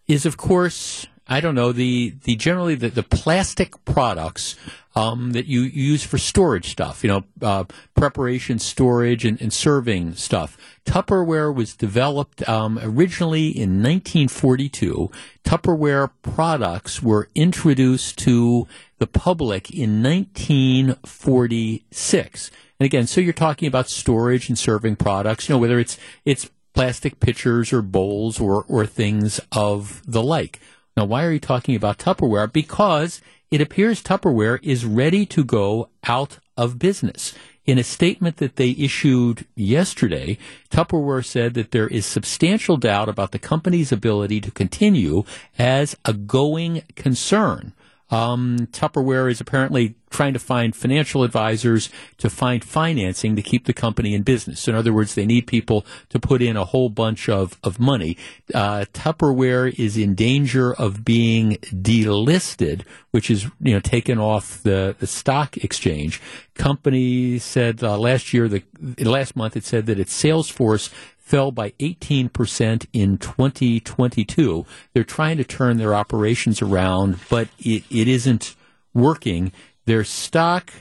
is, of course, I don't know the the generally the, the plastic products um, that you, use for storage stuff. You know, uh, preparation, storage, and, and, serving stuff. Tupperware was developed um, originally in 1942. Tupperware products were introduced to the public in 1946. And again, so you're talking about storage and serving products. You know, whether it's it's plastic pitchers or bowls or, or things of the like. Now, why are you talking about Tupperware? Because it appears Tupperware is ready to go out of business. In a statement that they issued yesterday, Tupperware said that there is substantial doubt about the company's ability to continue as a going concern. Um, Tupperware is apparently trying to find financial advisors to find financing to keep the company in business. In other words, they need people to put in a whole bunch of, of money. Uh, Tupperware is in danger of being delisted, which is, you know, taken off the, the stock exchange. Company said uh, last year, the, last month, it said that its sales force fell by 18% in 2022. They're trying to turn their operations around, but it, it isn't working. Their stock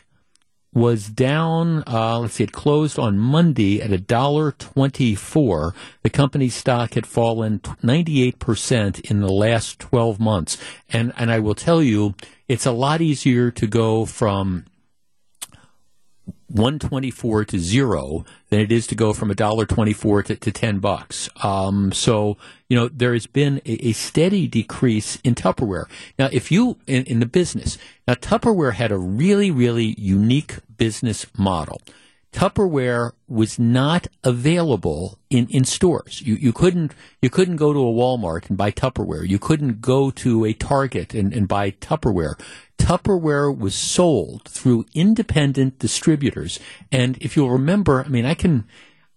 was down. Uh, let's see, it closed on Monday at a dollar twenty-four. The company's stock had fallen ninety-eight percent in the last twelve months, and and I will tell you, it's a lot easier to go from 124 to zero than it is to go from a dollar 24 to, to 10 bucks. Um, so, you know, there has been a, a, steady decrease in Tupperware. Now, if you, in, in the business, now Tupperware had a really, really unique business model. Tupperware was not available in, in stores. You, you couldn't you couldn't go to a Walmart and buy Tupperware. You couldn't go to a Target and, and buy Tupperware. Tupperware was sold through independent distributors. And if you'll remember, I mean, I can,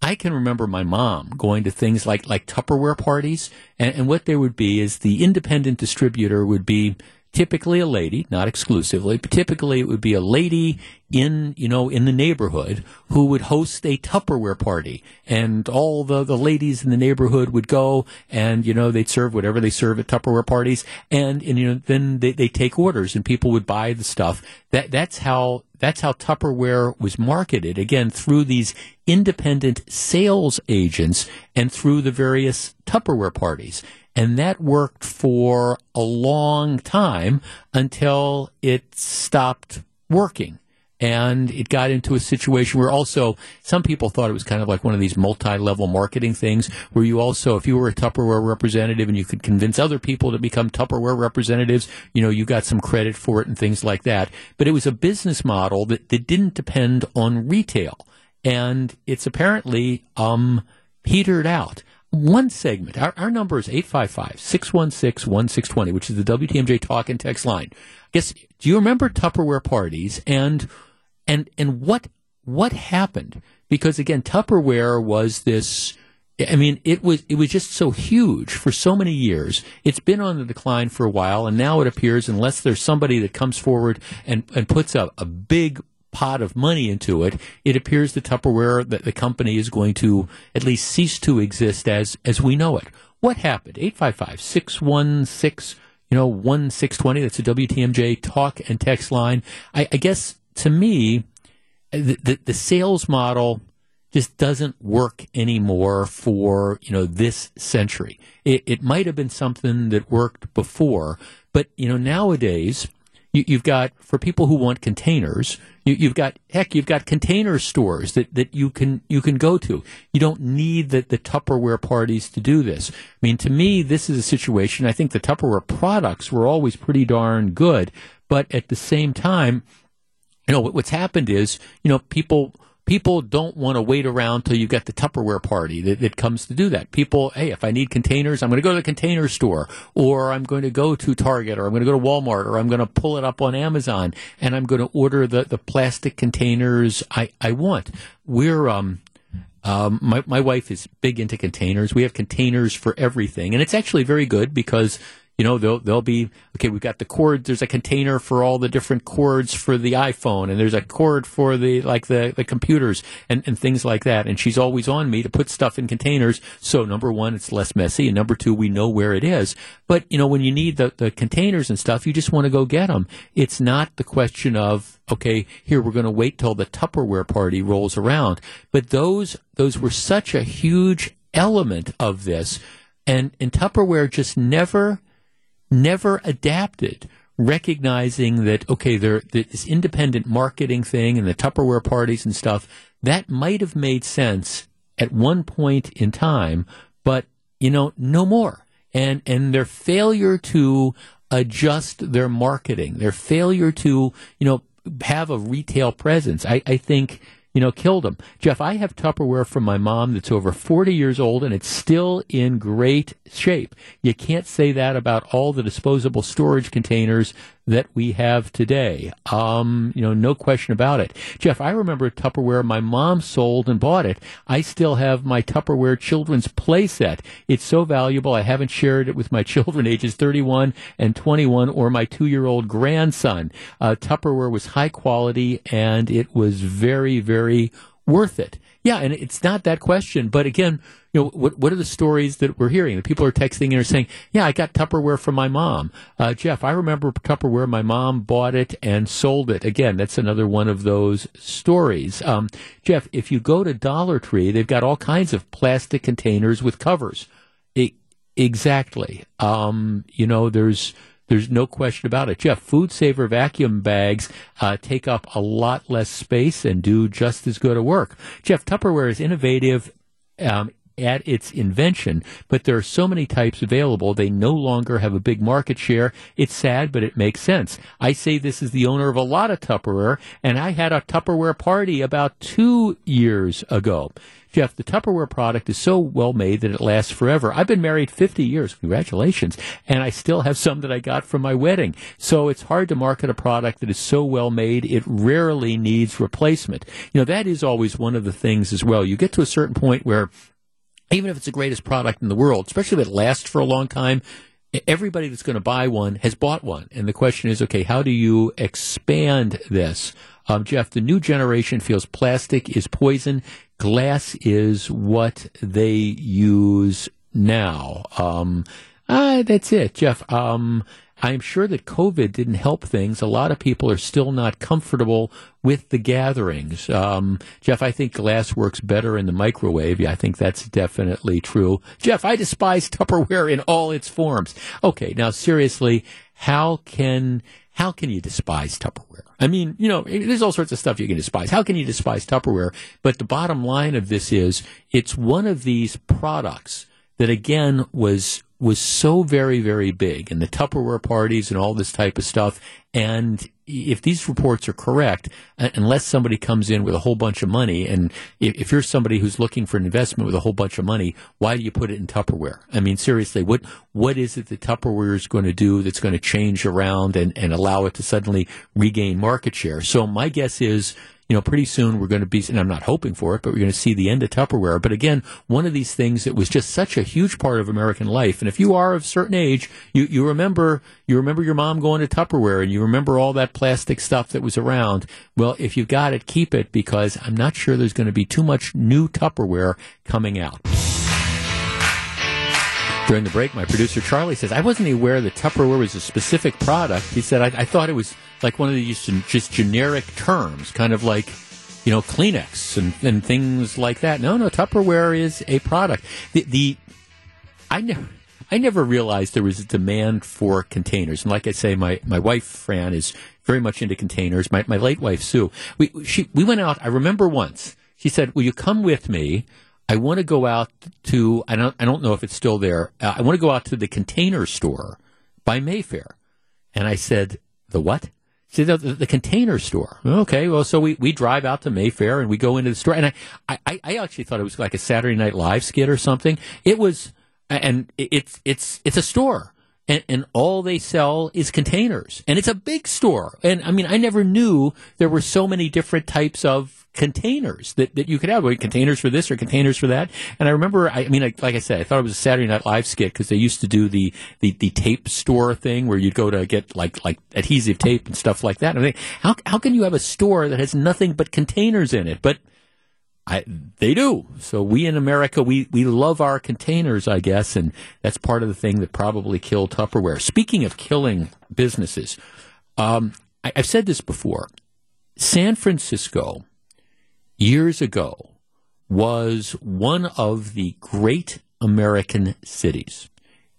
I can remember my mom going to things like, like Tupperware parties. And, and what there would be is the independent distributor would be typically a lady, not exclusively, but typically it would be a lady in, you know, in the neighborhood who would host a Tupperware party. And all the, the ladies in the neighborhood would go and, you know, they'd serve whatever they serve at Tupperware parties. And, and you know, then they, they take orders and people would buy the stuff. That, that's how, that's how Tupperware was marketed. Again, through these independent sales agents and through the various Tupperware parties. And that worked for a long time until it stopped working. And it got into a situation where also some people thought it was kind of like one of these multi-level marketing things where you also, if you were a Tupperware representative and you could convince other people to become Tupperware representatives, you know, you got some credit for it and things like that. But it was a business model that, that didn't depend on retail. And it's apparently, um, petered out one segment. Our, our number is 855 616 1620, which is the WTMJ talk and text line. I guess, do you remember Tupperware parties and, and, and what, what happened? Because again, Tupperware was this, I mean, it was, it was just so huge for so many years. It's been on the decline for a while, and now it appears, unless there's somebody that comes forward and, and puts a, a big pot of money into it, it appears the Tupperware, that the company is going to at least cease to exist as, as we know it. What happened? 855 616 you know, 1620. That's a WTMJ talk and text line. I, I guess to me, the, the, the sales model just doesn't work anymore for you know this century. It, it might have been something that worked before, but you know nowadays you, have got for people who want containers. You, have got heck, you've got container stores that, that you can you can go to. You don't need the, the Tupperware parties to do this. I mean, to me, this is a situation. I think the Tupperware products were always pretty darn good, but at the same time, you know what's happened is you know people people don't want to wait around till you get the Tupperware party that, that comes to do that. People, hey, if I need containers, I'm going to go to the container store, or I'm going to go to Target, or I'm going to go to Walmart, or I'm going to pull it up on Amazon, and I'm going to order the, the plastic containers I, I want. We're um, um, my my wife is big into containers. We have containers for everything, and it's actually very good because you know, they'll they'll be okay. We've got the cord. There's a container for all the different cords for the iPhone, and there's a cord for the like the, the computers and, and things like that. And she's always on me to put stuff in containers. So number one, it's less messy, and number two, we know where it is. But you know, when you need the the containers and stuff, you just want to go get them. It's not the question of okay, here we're going to wait till the Tupperware party rolls around. But those those were such a huge element of this, and and Tupperware just never never adapted, recognizing that, okay, there, this independent marketing thing and the Tupperware parties and stuff, that might have made sense at one point in time, but, you know, no more. And, and their failure to adjust their marketing, their failure to, you know, have a retail presence, I, I think, you know, killed them. Jeff, I have Tupperware from my mom that's over 40 years old and it's still in great shape. You can't say that about all the disposable storage containers that we have today. Um, you know, no question about it. Jeff, I remember Tupperware my mom sold and bought it. I still have my Tupperware children's play set. It's so valuable. I haven't shared it with my children ages 31 and 21 or my two year old grandson. Uh, Tupperware was high quality and it was very, very worth it. Yeah, and it's not that question, but again, you know, what what are the stories that we're hearing? The people are texting and are saying, "Yeah, I got Tupperware from my mom." Uh, Jeff, I remember Tupperware. My mom bought it and sold it. Again, that's another one of those stories. Um, Jeff, if you go to Dollar Tree, they've got all kinds of plastic containers with covers. It, exactly. Um, you know, there's there's no question about it. Jeff, Food Saver vacuum bags uh, take up a lot less space and do just as good a work. Jeff, Tupperware is innovative. Um, at its invention, but there are so many types available, they no longer have a big market share. It's sad, but it makes sense. I say this as the owner of a lot of Tupperware, and I had a Tupperware party about two years ago. Jeff, the Tupperware product is so well made that it lasts forever. I've been married 50 years. Congratulations. And I still have some that I got from my wedding. So it's hard to market a product that is so well made. It rarely needs replacement. You know, that is always one of the things as well. You get to a certain point where even if it's the greatest product in the world, especially if it lasts for a long time, everybody that's going to buy one has bought one. And the question is, okay, how do you expand this? Um, Jeff, the new generation feels plastic is poison. Glass is what they use now. Um, uh, that's it, Jeff. Um, I'm sure that COVID didn't help things. A lot of people are still not comfortable with the gatherings. Um, Jeff, I think glass works better in the microwave. Yeah, I think that's definitely true. Jeff, I despise Tupperware in all its forms. Okay, now seriously, how can how can you despise Tupperware? I mean, you know, there's all sorts of stuff you can despise. How can you despise Tupperware? But the bottom line of this is it's one of these products that again was was so very, very big and the Tupperware parties and all this type of stuff. And if these reports are correct, uh, unless somebody comes in with a whole bunch of money, and if you're somebody who's looking for an investment with a whole bunch of money, why do you put it in Tupperware? I mean, seriously, what what is it that Tupperware is going to do that's going to change around and, and allow it to suddenly regain market share? So my guess is you know, pretty soon we're going to be, and I'm not hoping for it, but we're going to see the end of Tupperware. But again, one of these things that was just such a huge part of American life. And if you are of a certain age, you, you remember, you remember your mom going to Tupperware and you remember all that plastic stuff that was around. Well, if you've got it, keep it because I'm not sure there's going to be too much new Tupperware coming out. During the break, my producer Charlie says, I wasn't aware that Tupperware was a specific product. He said, I, I thought it was like one of these just generic terms, kind of like you know, Kleenex and, and things like that. No, no, Tupperware is a product. The, the I never. I never realized there was a demand for containers. And like I say, my, my wife, Fran, is very much into containers. My, my late wife, Sue, we, she, we went out. I remember once she said, will you come with me? I want to go out to, I don't, I don't know if it's still there. Uh, I want to go out to the container store by Mayfair. And I said, the what? See the, the, container store. Okay, well, so we, we drive out to Mayfair and we go into the store, and I, I, I actually thought it was like a Saturday Night Live skit or something. It was, and it's it's it's a store. And, and, all they sell is containers. And it's a big store. And I mean, I never knew there were so many different types of containers that, that you could have, like containers for this or containers for that. And I remember, I, I mean, like, like, I said, I thought it was a Saturday Night Live skit because they used to do the, the, the, tape store thing where you'd go to get like like adhesive tape and stuff like that. And I think, how how can you have a store that has nothing but containers in it? But I, they do. So we in America, we, we love our containers, I guess, and that's part of the thing that probably killed Tupperware. Speaking of killing businesses, um, I, I've said this before. San Francisco, years ago, was one of the great American cities.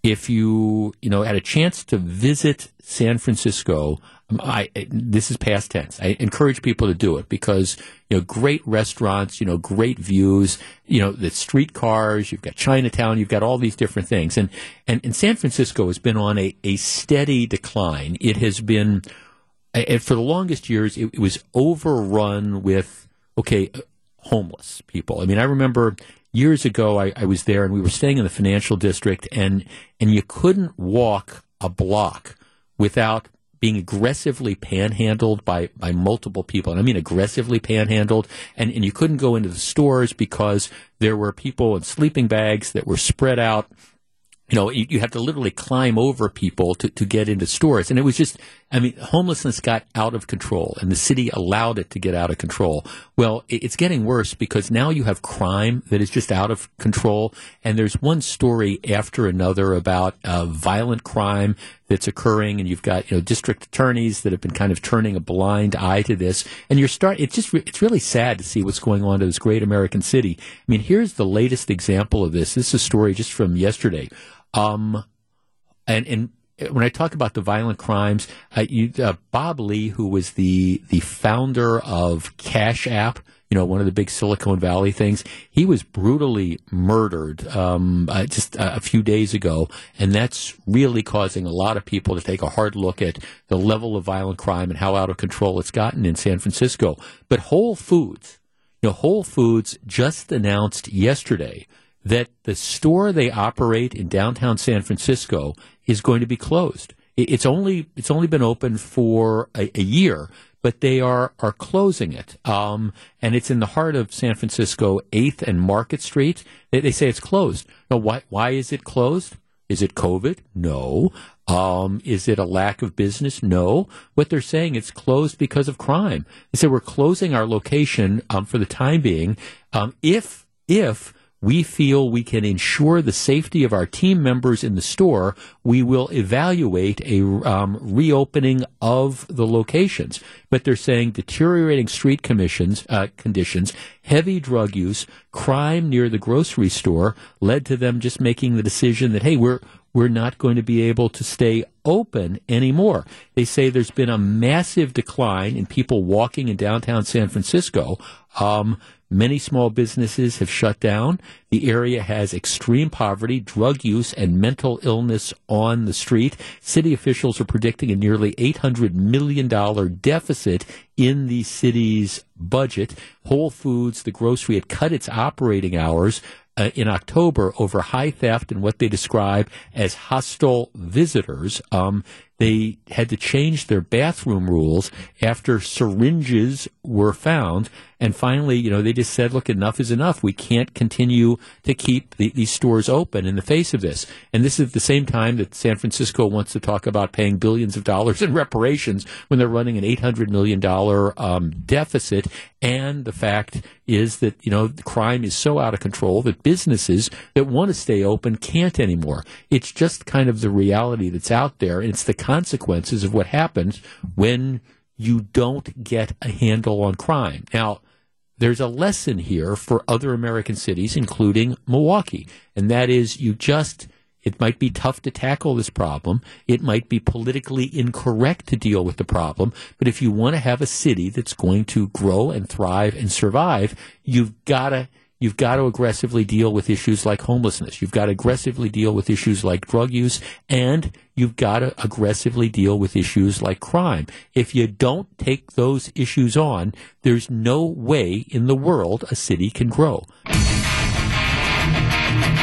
If you, you know, had a chance to visit San Francisco, I, this is past tense. I encourage people to do it because you know great restaurants, you know great views, you know the streetcars. You've got Chinatown. You've got all these different things, and and, and San Francisco has been on a, a steady decline. It has been, and for the longest years, it, it was overrun with okay, homeless people. I mean, I remember years ago I, I was there and we were staying in the financial district, and and you couldn't walk a block without being aggressively panhandled by, by multiple people. And I mean aggressively panhandled. And, and you couldn't go into the stores because there were people in sleeping bags that were spread out you know, you, you, have to literally climb over people to, to get into stores. And it was just, I mean, homelessness got out of control and the city allowed it to get out of control. Well, it's getting worse because now you have crime that is just out of control. And there's one story after another about uh, violent crime that's occurring. And you've got, you know, district attorneys that have been kind of turning a blind eye to this. And you're start, it's just, it's really sad to see what's going on to this great American city. I mean, here's the latest example of this. This is a story just from yesterday. Um, and, and when I talk about the violent crimes, uh, you, uh, Bob Lee, who was the the founder of Cash App, you know, one of the big Silicon Valley things, he was brutally murdered um, uh, just a few days ago, and that's really causing a lot of people to take a hard look at the level of violent crime and how out of control it's gotten in San Francisco. But Whole Foods, you know, Whole Foods just announced yesterday that the store they operate in downtown San Francisco is going to be closed. It's only it's only been open for a, a year, but they are are closing it. Um, and it's in the heart of San Francisco, Eighth and Market Street. They, they say it's closed. Now, why why is it closed? Is it COVID? No. Um, is it a lack of business? No. What they're saying it's closed because of crime. They say we're closing our location um, for the time being. Um, if if we feel we can ensure the safety of our team members in the store, we will evaluate a um, reopening of the locations. But they're saying deteriorating street commissions, uh, conditions, heavy drug use, crime near the grocery store led to them just making the decision that, hey, we're, we're not going to be able to stay open anymore. They say there's been a massive decline in people walking in downtown San Francisco. Um, Many small businesses have shut down. The area has extreme poverty, drug use, and mental illness on the street. City officials are predicting a nearly $800 million deficit in the city's budget. Whole Foods, the grocery, had cut its operating hours uh, in October over high theft and what they describe as hostile visitors. Um, they had to change their bathroom rules after syringes were found. And finally, you know, they just said, look, enough is enough. We can't continue to keep the, these stores open in the face of this. And this is at the same time that San Francisco wants to talk about paying billions of dollars in reparations when they're running an $800 million um, deficit. And the fact is that, you know, the crime is so out of control that businesses that want to stay open can't anymore. It's just kind of the reality that's out there. And it's the consequences of what happens when you don't get a handle on crime. Now, there's a lesson here for other American cities, including Milwaukee, and that is you just it might be tough to tackle this problem. It might be politically incorrect to deal with the problem. But if you want to have a city that's going to grow and thrive and survive, you've got to You've got to aggressively deal with issues like homelessness. You've got to aggressively deal with issues like drug use, and you've got to aggressively deal with issues like crime. If you don't take those issues on, there's no way in the world a city can grow.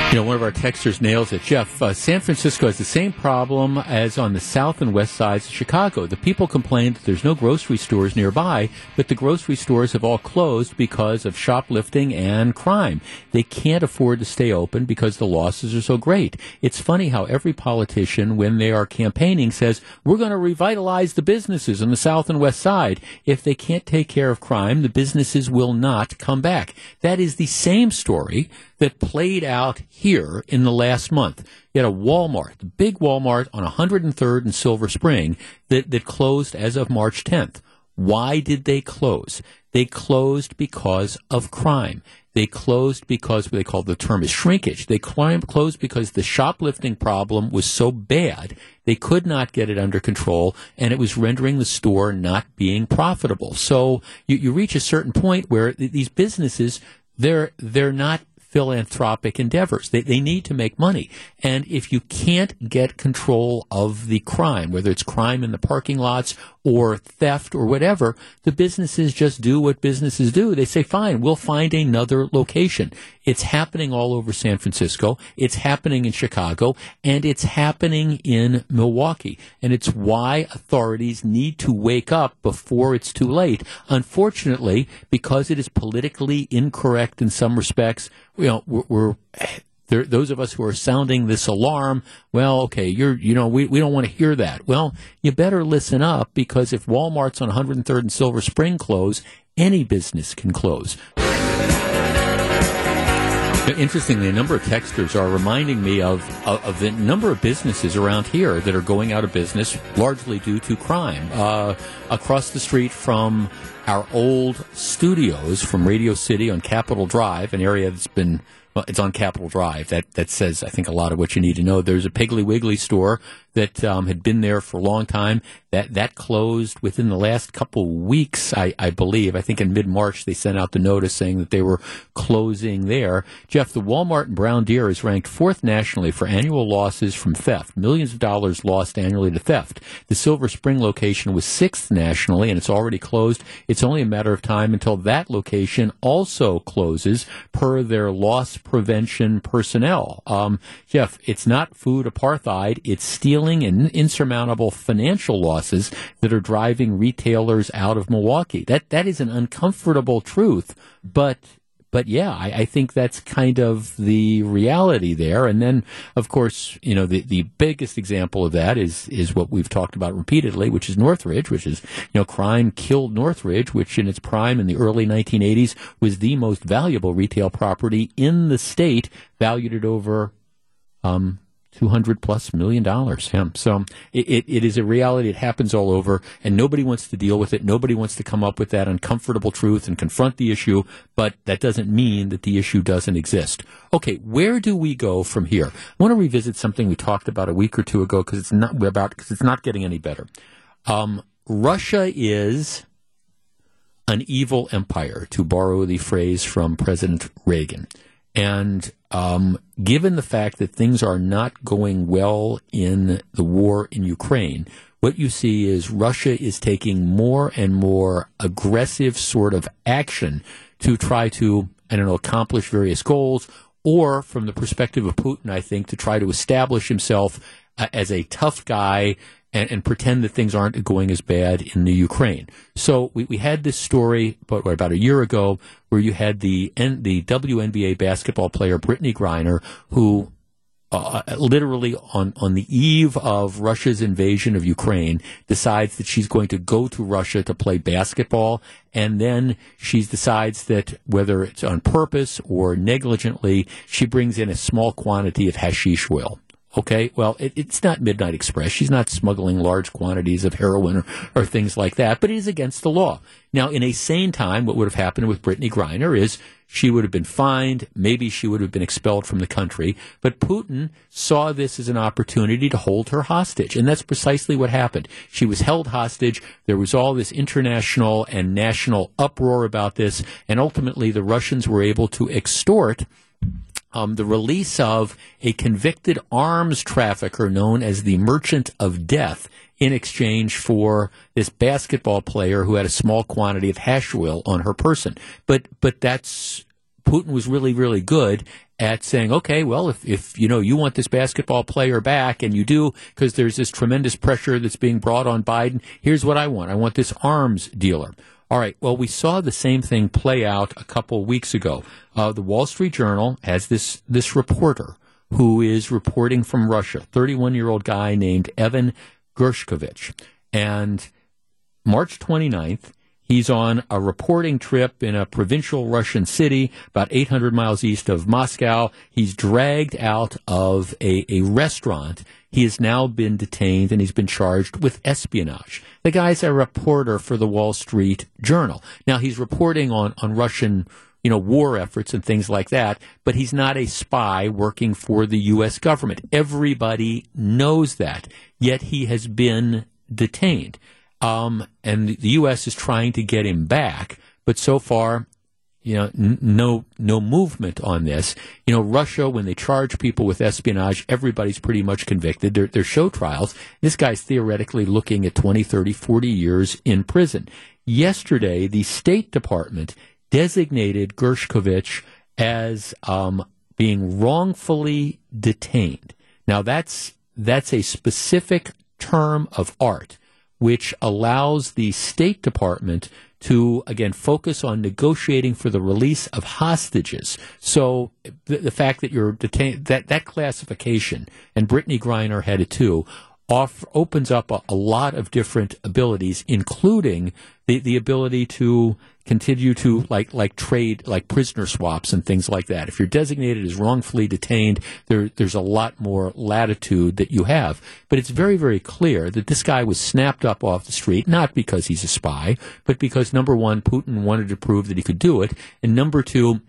You know, one of our texters nails it. Jeff, uh, San Francisco has the same problem as on the south and west sides of Chicago. The people complain that there's no grocery stores nearby, but the grocery stores have all closed because of shoplifting and crime. They can't afford to stay open because the losses are so great. It's funny how every politician, when they are campaigning, says, we're going to revitalize the businesses on the south and west side. If they can't take care of crime, the businesses will not come back. That is the same story that played out here in the last month. You had a Walmart, the big Walmart on 103rd and Silver Spring that, that closed as of March 10th. Why did they close? They closed because of crime. They closed because what they call the term is shrinkage. They closed because the shoplifting problem was so bad they could not get it under control, and it was rendering the store not being profitable. So you, you reach a certain point where th- these businesses they're they're not philanthropic endeavors. They, they need to make money. And if you can't get control of the crime, whether it's crime in the parking lots or theft or whatever, the businesses just do what businesses do. They say, fine, we'll find another location. It's happening all over San Francisco. It's happening in Chicago and it's happening in Milwaukee. And it's why authorities need to wake up before it's too late. Unfortunately, because it is politically incorrect in some respects, you know, we're, we're there, those of us who are sounding this alarm, well, okay, you're, you know, we, we don't want to hear that. Well, you better listen up because if Walmart's on 103rd and Silver Spring close, any business can close. Interestingly, a number of texters are reminding me of, of, of, the number of businesses around here that are going out of business largely due to crime. Uh, across the street from our old studios from Radio City on Capitol Drive, an area that's been well, it's on Capitol Drive. That that says I think a lot of what you need to know. There's a Piggly Wiggly store that um, had been there for a long time. That that closed within the last couple weeks, I, I believe. I think in mid March they sent out the notice saying that they were closing there. Jeff, the Walmart in Brown Deer is ranked fourth nationally for annual losses from theft. Millions of dollars lost annually to theft. The Silver Spring location was sixth nationally, and it's already closed. It's only a matter of time until that location also closes, per their loss prevention personnel. Um, Jeff, it's not food apartheid; it's stealing and insurmountable financial losses that are driving retailers out of Milwaukee. That that is an uncomfortable truth, but but yeah, I, I, think that's kind of the reality there. And then, of course, you know, the, the biggest example of that is is what we've talked about repeatedly, which is Northridge, which is you know, crime killed Northridge, which in its prime in the early 1980s was the most valuable retail property in the state, valued at over um, 200 plus million dollars. Yeah. So it, it, it is a reality. It happens all over, and nobody wants to deal with it. Nobody wants to come up with that uncomfortable truth and confront the issue, but that doesn't mean that the issue doesn't exist. Okay, where do we go from here? I want to revisit something we talked about a week or two ago because it's not about because it's not getting any better. Um, Russia is an evil empire, to borrow the phrase from President Reagan. And um, given the fact that things are not going well in the war in Ukraine, what you see is Russia is taking more and more aggressive sort of action to try to, I don't know, accomplish various goals, or from the perspective of Putin, I think, to try to establish himself uh, as a tough guy and, and, pretend that things aren't going as bad in the Ukraine. So we, we had this story about, about a year ago where you had the N, the WNBA basketball player Brittney Griner who uh, literally on, on the eve of Russia's invasion of Ukraine, decides that she's going to go to Russia to play basketball. And then she decides that whether it's on purpose or negligently, she brings in a small quantity of hashish oil Okay, well, it, it's not Midnight Express. She's not smuggling large quantities of heroin or, or things like that, but it is against the law. Now, in a sane time, what would have happened with Brittney Griner is she would have been fined. Maybe she would have been expelled from the country. But Putin saw this as an opportunity to hold her hostage. And that's precisely what happened. She was held hostage. There was all this international and national uproar about this. And ultimately, the Russians were able to extort um, the release of a convicted arms trafficker known as the Merchant of Death in exchange for this basketball player who had a small quantity of hash oil on her person. But but that's Putin was really really good at saying, okay, well, if, if you know you want this basketball player back, and you do, because there's this tremendous pressure that's being brought on Biden. Here's what I want: I want this arms dealer. All right. Well, we saw the same thing play out a couple weeks ago. Uh, the Wall Street Journal has this this reporter who is reporting from Russia, 31 year old guy named Evan Gershkovich, and March 29th. He's on a reporting trip in a provincial Russian city about 800 miles east of Moscow. He's dragged out of a, a restaurant he has now been detained and he's been charged with espionage. The guy's a reporter for the Wall Street Journal. Now he's reporting on, on Russian you know, war efforts and things like that, but he's not a spy working for the U.S. government. Everybody knows that, yet he has been detained. Um, and the U.S. is trying to get him back, but so far you know, n- no no movement on this. You know, Russia when they charge people with espionage, everybody's pretty much convicted. They're, they're show trials. This guy's theoretically looking at 20, 30, 40 years in prison. Yesterday, the State Department designated Gershkovich as um, being wrongfully detained. Now that's that's a specific term of art which allows the State Department to again focus on negotiating for the release of hostages. So the, the fact that you're detained that that classification and Brittney Griner had it too off, opens up a, a, lot of different abilities, including the, the ability to continue to like like trade like prisoner swaps and things like that. If you're designated as wrongfully detained, there there's a lot more latitude that you have. But it's very very clear that this guy was snapped up off the street not because he's a spy, but because number one, Putin wanted to prove that he could do it, and number two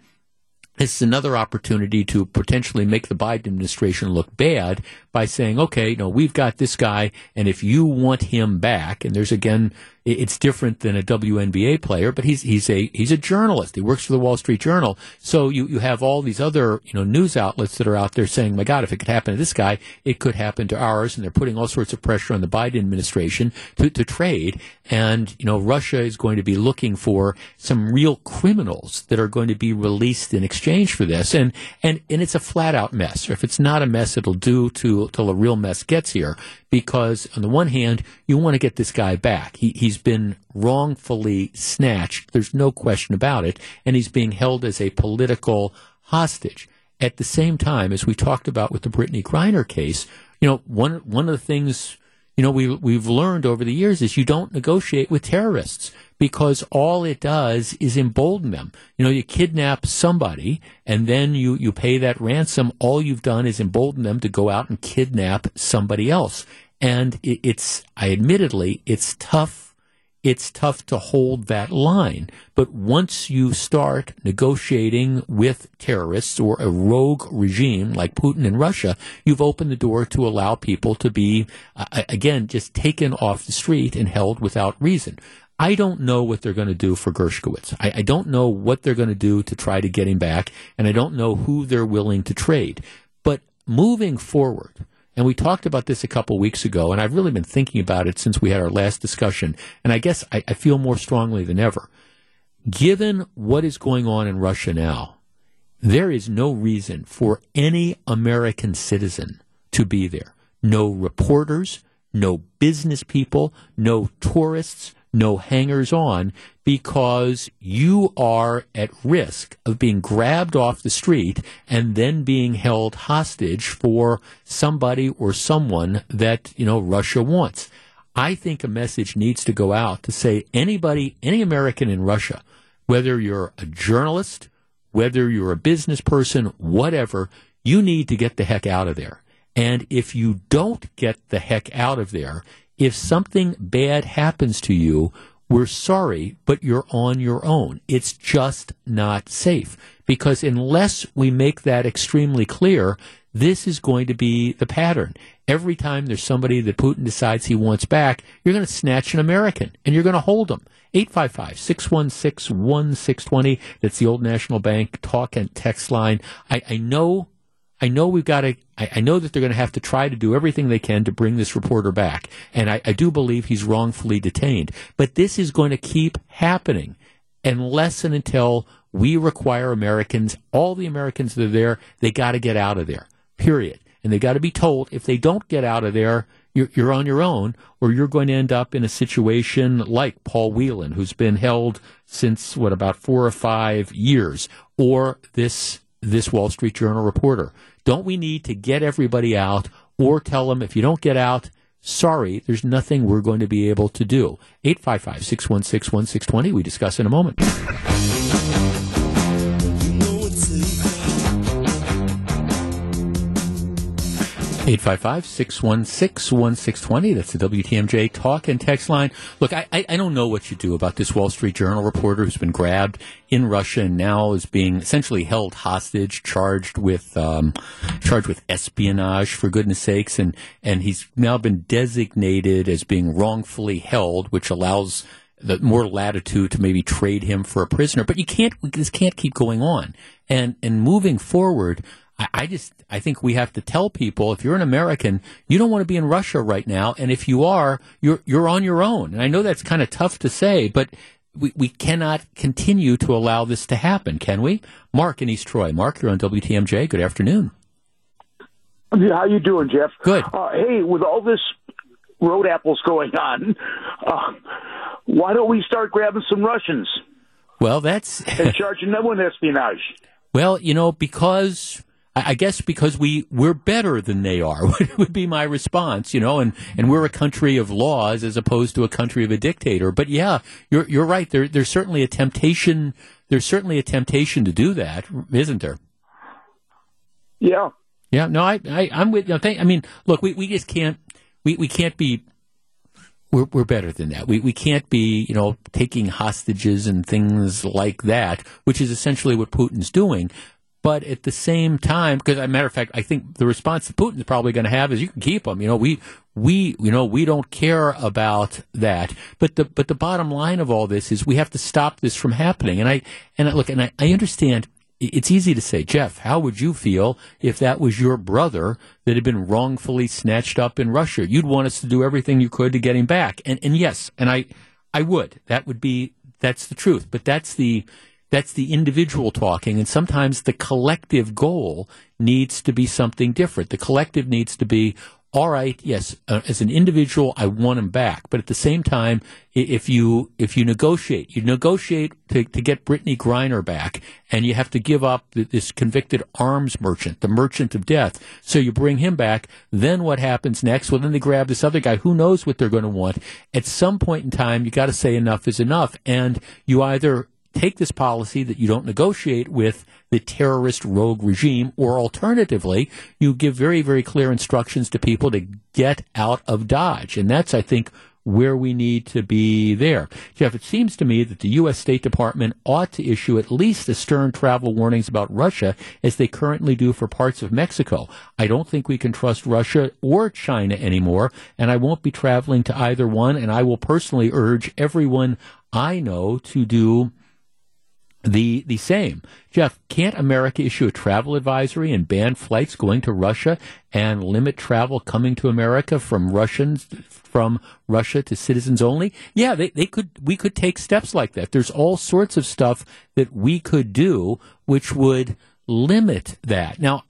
is another opportunity to potentially make the Biden administration look bad by saying, okay, no, we've got this guy, and if you want him back, and there's again it's different than a WNBA player, but he's he's a he's a journalist. He works for the Wall Street Journal. So you, you have all these other you know news outlets that are out there saying, "My God, if it could happen to this guy, it could happen to ours." And they're putting all sorts of pressure on the Biden administration to, to trade. And you know, Russia is going to be looking for some real criminals that are going to be released in exchange for this. And and and it's a flat out mess. Or if it's not a mess, it'll do to till a real mess gets here because on the one hand, you want to get this guy back. He, he's been wrongfully snatched. There's no question about it. And he's being held as a political hostage. At the same time, as we talked about with the Brittney Griner case, you know, one, one of the things, you know, we, we've learned over the years is you don't negotiate with terrorists because all it does is embolden them. You know, you kidnap somebody and then you, you pay that ransom. All you've done is embolden them to go out and kidnap somebody else. And it, it's, I admittedly, it's tough. It's tough to hold that line. But once you start negotiating with terrorists or a rogue regime like Putin in Russia, you've opened the door to allow people to be, uh, again, just taken off the street and held without reason. I don't know what they're going to do for Gershkovich. I, I don't know what they're going to do to try to get him back, and I don't know who they're willing to trade. But moving forward, and we talked about this a couple weeks ago, and I've really been thinking about it since we had our last discussion, and I guess I, I feel more strongly than ever. Given what is going on in Russia now, there is no reason for any American citizen to be there. No reporters, no business people, no tourists, no hangers on because you are at risk of being grabbed off the street and then being held hostage for somebody or someone that, you know, Russia wants. I think a message needs to go out to say anybody, any American in Russia, whether you're a journalist, whether you're a business person, whatever, you need to get the heck out of there And if you don't get the heck out of there, if something bad happens to you, we're sorry, but you're on your own. It's just not safe. Because unless we make that extremely clear, this is going to be the pattern. Every time there's somebody that Putin decides he wants back, you're going to snatch an American and you're going to hold them. 855 616 1620. That's the old National Bank talk and text line. I, I know. I know we've got to, I, I know that they're going to have to try to do everything they can to bring this reporter back. And I, I do believe he's wrongfully detained. But this is going to keep happening unless and until we require Americans, all the Americans that are there, they got to get out of there. Period. And they got to be told if they don't get out of there, you're, you're on your own, or you're going to end up in a situation like Paul Whelan, who's been held since what about four or five years, or this this Wall Street Journal reporter. Don't we need to get everybody out, or tell them if you don't get out, sorry, there's nothing we're going to be able to do. 855 616 1620. We discuss in a moment. 855 616 1620. That's the WTMJ talk and text line. Look, I, I, don't know what you do about this Wall Street Journal reporter who's been grabbed in Russia and now is being essentially held hostage, charged with um, charged with espionage, for goodness sakes. And, and he's now been designated as being wrongfully held, which allows the more latitude to maybe trade him for a prisoner. But you can't, this can't keep going on. And, and moving forward, I, I just I think we have to tell people if you're an American, you don't want to be in Russia right now, and if you are, you're you're on your own. And I know that's kind of tough to say, but we, we cannot continue to allow this to happen, can we? Mark in East Troy. Mark, you're on WTMJ. Good afternoon. How you doing, Jeff? Good. Uh, hey, with all this road apples going on, uh, why don't we start grabbing some Russians? Well, that's and charging them with espionage. Well, you know, because I guess because we we're better than they are would be my response, you know, and, and we're a country of laws as opposed to a country of a dictator. But yeah, you're you're right. There there's certainly a temptation. There's certainly a temptation to do that, isn't there? Yeah. Yeah. No, I, I I'm with. You know, I mean, look, we, we just can't we, we can't be. We're, we're better than that. We, we can't be, you know, taking hostages and things like that, which is essentially what Putin's doing. But at the same time, because a matter of fact, I think the response that Putin's probably going to have is you can keep them. You know, we we you know we don't care about that. But the but the bottom line of all this is we have to stop this from happening. And I and I, look and I, I understand. It's easy to say, Jeff, how would you feel if that was your brother that had been wrongfully snatched up in Russia? You'd want us to do everything you could to get him back. And and yes, and I I would. That would be that's the truth. But that's the that's the individual talking, and sometimes the collective goal needs to be something different. The collective needs to be, all right, yes, uh, as an individual, I want him back, but at the same time, if you if you negotiate, you negotiate to, to get Brittney Griner back, and you have to give up this convicted arms merchant, the merchant of death. So you bring him back. Then what happens next? Well, then they grab this other guy. Who knows what they're going to want? At some point in time, you got to say enough is enough, and you either take this policy that you don't negotiate with the terrorist rogue regime, or alternatively, you give very, very clear instructions to people to get out of Dodge. And that's, I think, where we need to be there. Jeff, it seems to me that the U.S. State Department ought to issue at least the stern travel warnings about Russia as they currently do for parts of Mexico. I don't think we can trust Russia or China anymore, and I won't be traveling to either one, and I will personally urge everyone I know to do the the same. Jeff, can't America issue a travel advisory and ban flights going to Russia and limit travel coming to America from Russians from Russia to citizens only? Yeah, they, they could we could take steps like that. There's all sorts of stuff that we could do which would limit that. Now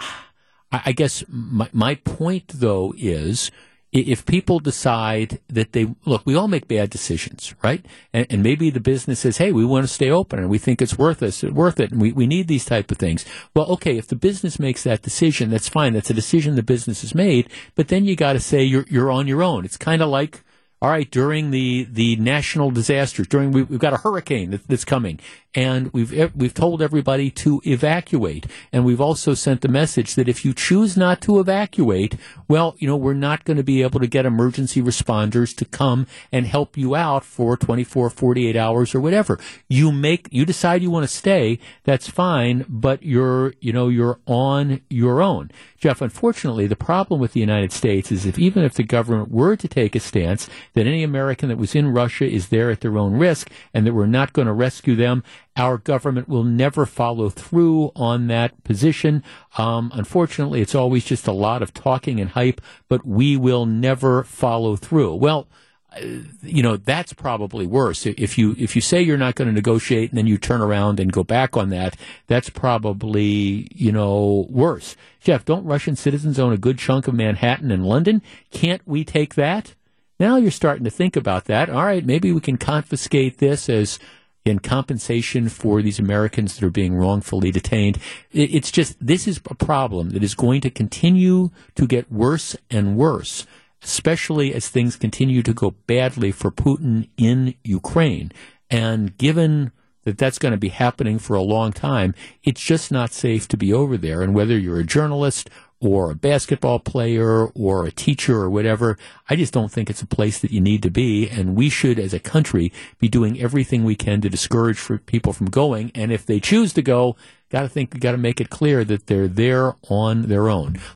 I, I guess my, my point though is if people decide that they look, we all make bad decisions, right? And, and, maybe the business says, "Hey, we want to stay open, and we think it's worth us, worth it, and we, we need these type of things." Well, okay, if the business makes that decision, that's fine. That's a decision the business has made. But then you got to say you're you're on your own. It's kind of like all right, during the, the national disasters, during we, have got a hurricane that, that's coming, and we've we've told everybody to evacuate, and we've also sent the message that if you choose not to evacuate, well, you know, we're not going to be able to get emergency responders to come and help you out for 24, 48 hours or whatever. You make you decide you want to stay, that's fine, but you're you know you're on your own. Jeff, unfortunately, the problem with the United States is if even if the government were to take a stance that any American that was in Russia is there at their own risk and that we're not going to rescue them, our government will never follow through on that position. Um, unfortunately, it's always just a lot of talking and hype, but we will never follow through. Well, uh, you know that's probably worse. If you if you say you're not going to negotiate and then you turn around and go back on that that's probably you know worse. Jeff don't russian citizens own a good chunk of manhattan and london? Can't we take that now you're starting to think about that. All right, maybe we can confiscate this as in compensation for these Americans that are being wrongfully detained. It's just, this is a problem that is going to continue to get worse and worse, especially as things continue to go badly for Putin in Ukraine. And given that that's going to be happening for a long time, it's just not safe to be over there. And whether you're a journalist or a basketball player or a teacher or whatever. I just don't think it's a place that you need to be. And we should, as a country, be doing everything we can to discourage people from going. And if they choose to go, got to think, got to make it clear that they're there on their own.